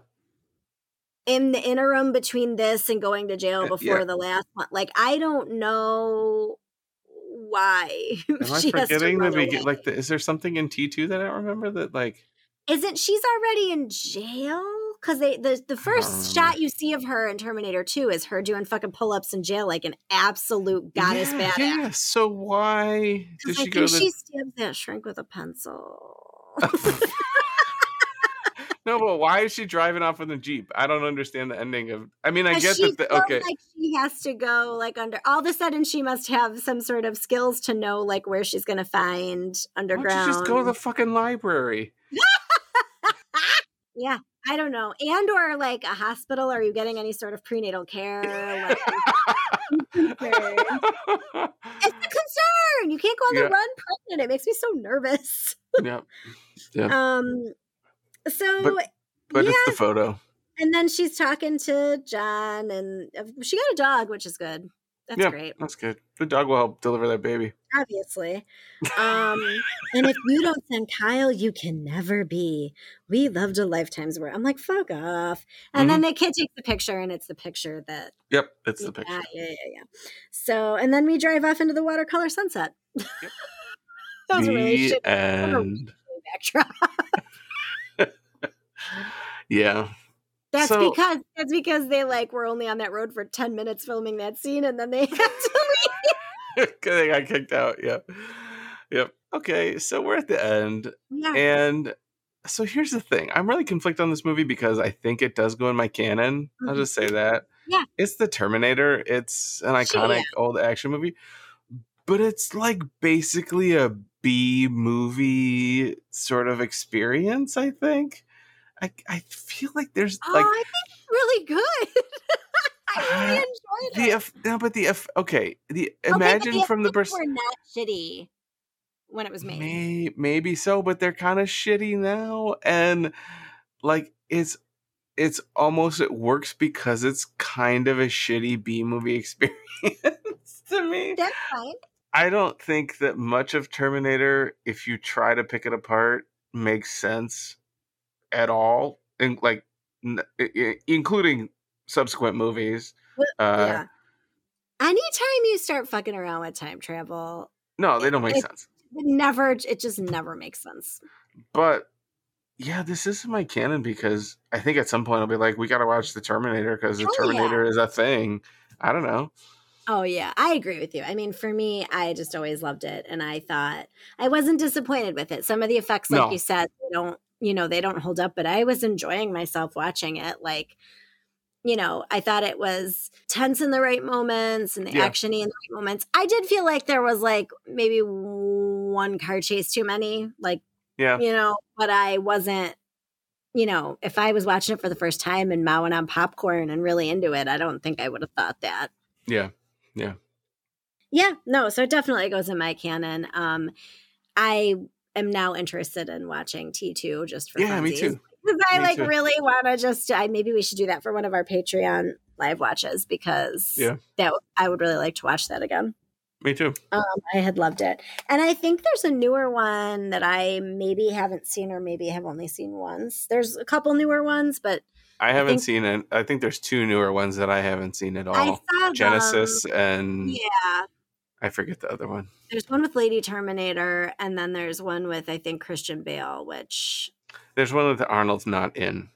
S1: In the interim between this and going to jail
S2: Uh,
S1: before
S2: yeah.
S1: the last one, like I don't know why
S2: Am I
S1: she has to
S2: forgetting the
S1: run
S2: begin? Like, the, is there something in T two that I don't remember that like?
S1: Isn't she's already in jail? Because they the, the first shot oh. you see of her in Terminator 2 is her doing fucking pull ups in jail like an absolute goddess
S2: yeah,
S1: badass.
S2: Yeah. So why did
S1: I
S2: she
S1: think
S2: go to the?
S1: she stabbed that shrink with a pencil.
S2: no, but why is she driving off in the jeep? I don't understand the ending of. I mean, I get that. The, okay.
S1: like she has to go like under. All of a sudden, she must have some sort of skills to know like where she's going to find underground.
S2: just go to the fucking library?
S1: yeah, I don't know, and or like a hospital. Are you getting any sort of prenatal care? Like, it's a concern. You can't go on the run pregnant. It makes me so nervous.
S2: yeah. Yeah.
S1: Um. So,
S2: But- But
S1: yeah,
S2: it's the photo.
S1: and then she's talking to John, and uh, she got a dog, which is good. That's
S2: Yeah.
S1: great,
S2: That's good. The dog will help deliver that baby.
S1: Obviously. Um, and if you don't send Kyle, you can never be. We loved a lifetime's work. I'm like, fuck off. And then the kid takes the picture, and it's the picture that
S2: Yep, it's the picture.
S1: Yeah, yeah, yeah. So, and then we drive off into the watercolor sunset. that was a really
S2: the
S1: shitty
S2: end.
S1: backdrop.
S2: Yeah.
S1: That's
S2: So-
S1: because that's because they like were only on that road for ten minutes filming that scene, and then they had to leave.
S2: they got kicked out. Yep. Yep. Okay, so we're at the end.
S1: Yeah,
S2: And so here's the thing. I'm really conflicted on this movie because I think it does go in my canon. I'll
S1: Mhm.
S2: just say that.
S1: Yeah.
S2: It's the Terminator. It's an iconic old action movie. But it's like basically a B movie sort of experience, I think. I, I feel like there's
S1: oh,
S2: like
S1: I think it's really good. I really enjoyed
S2: The
S1: it.
S2: no, but the eff- okay, the
S1: Okay,
S2: imagine
S1: the
S2: from the
S1: effects
S2: pers-
S1: were not shitty when it was made.
S2: May, maybe so, but they're kind of shitty now, and like it's it's almost it works because it's kind of a shitty B movie experience to me.
S1: That's fine.
S2: I don't think that much of Terminator, if you try to pick it apart, makes sense at all, and like n- including subsequent movies. Uh,
S1: yeah. Anytime you start fucking around with time travel,
S2: No, they don't make
S1: It-
S2: sense.
S1: it never it just never makes sense.
S2: But yeah, this isn't my canon because I think at some point I'll be like, we got to watch the Terminator because the
S1: yeah.
S2: Terminator is a thing. I don't know.
S1: Oh yeah, I agree with you. I mean, for me, I just always loved it, and I thought I wasn't disappointed with it. Some of the effects, like
S2: No.
S1: you said, they don't, you know, they don't hold up, but I was enjoying myself watching it. Like, you know, I thought it was tense in the right moments and the
S2: Yeah.
S1: actiony in the right moments. I did feel like there was like maybe one car chase too many, like
S2: Yeah.
S1: you know, but I wasn't. You know, if I was watching it for the first time and mowing on popcorn and really into it, I don't think I would have thought that.
S2: Yeah.
S1: Yeah, yeah. no, so it definitely goes in my canon. Um, I am now interested in watching T2 just for
S2: Yeah, me too.
S1: Because I like
S2: too.
S1: really want to just I maybe we should do that for one of our Patreon live watches because
S2: Yeah.
S1: that I would really like to watch that again.
S2: Me too.
S1: Um, I had loved it. And I think there's a newer one that I maybe haven't seen or maybe have only seen once. There's a couple newer ones, but
S2: I haven't
S1: think-
S2: seen it. I think there's two newer ones that I haven't seen at
S1: I
S2: all. Genisys
S1: them.
S2: and
S1: Yeah.
S2: I forget the other one.
S1: There's one with Lady Terminator, and then there's one with I think Christian Bale, which
S2: There's one that Arnold's not in.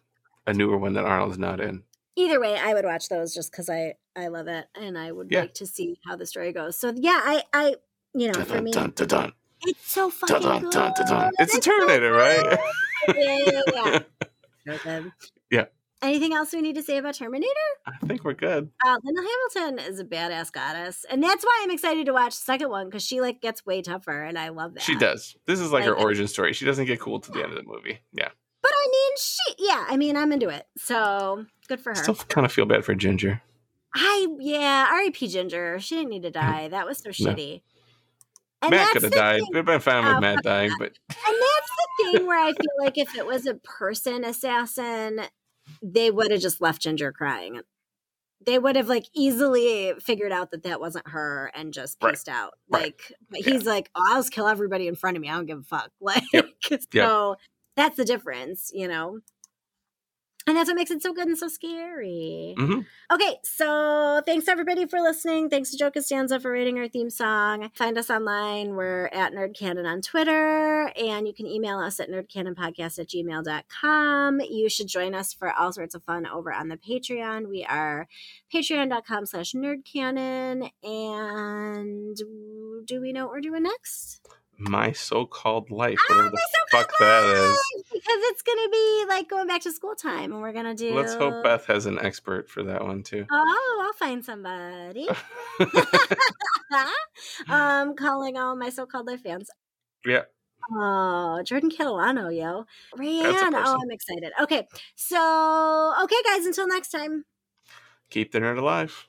S2: A newer one that Arnold's not in.
S1: either way, I would watch those just because I I love it and I would
S2: Yeah.
S1: like to see how the story goes. So yeah, I I you know
S2: Dun,
S1: for me
S2: dun, dun, dun,
S1: it's so fucking
S2: dun,
S1: good.
S2: dun, dun, dun. It's a
S1: It's so
S2: Terminator, right?
S1: yeah, yeah, yeah. So.
S2: Yeah.
S1: Anything else we need to say about Terminator?
S2: I think we're good.
S1: Uh, Linda Hamilton is a badass goddess, and that's why I'm excited to watch the second one because she like gets way tougher, and I love that.
S2: She does. This is like her origin story. She doesn't get cool to the end of the movie. Yeah.
S1: But I mean, she yeah, I mean, I'm into it, so good for her.
S2: Still kind of feel bad for Ginger.
S1: I yeah, R.I.P. Ginger. She didn't need to die. That was so
S2: No.
S1: shitty. And
S2: Matt could have died. We've been fine with
S1: Oh,
S2: Matt dying, but
S1: and that's the thing where I feel like if it was a person assassin, they would have just left Ginger crying. They would have like easily figured out that that wasn't her and just
S2: Right.
S1: pieced out.
S2: Right.
S1: Like, but he's like, oh, I'll just kill everybody in front of me. I don't give a fuck. Like,
S2: Yep.
S1: so that's the difference, you know. And that's what makes it so good and so scary.
S2: Mhm.
S1: Okay, so thanks everybody for listening. Thanks to Joe Costanza for writing our theme song. Find us online. We're at NerdCanon on Twitter, and you can email us at nerdcanonpodcast at gmail.com. You should join us for all sorts of fun over on the Patreon. We are patreon.com slash nerdcanon. And do we know what we're doing next?
S2: My so-called life,
S1: Ah,
S2: whatever the
S1: my so-called
S2: fuck that is.
S1: Because it's going to be like going back to school time, and we're going to do.
S2: Let's hope Beth has an expert for that one too.
S1: Oh, I'll find somebody. um, calling all my so-called life fans.
S2: yeah.
S1: Oh, Jordan Catalano, yo. Rayanne. Oh. I'm excited. Okay. So, okay, guys, until next time.
S2: Keep the nerd alive.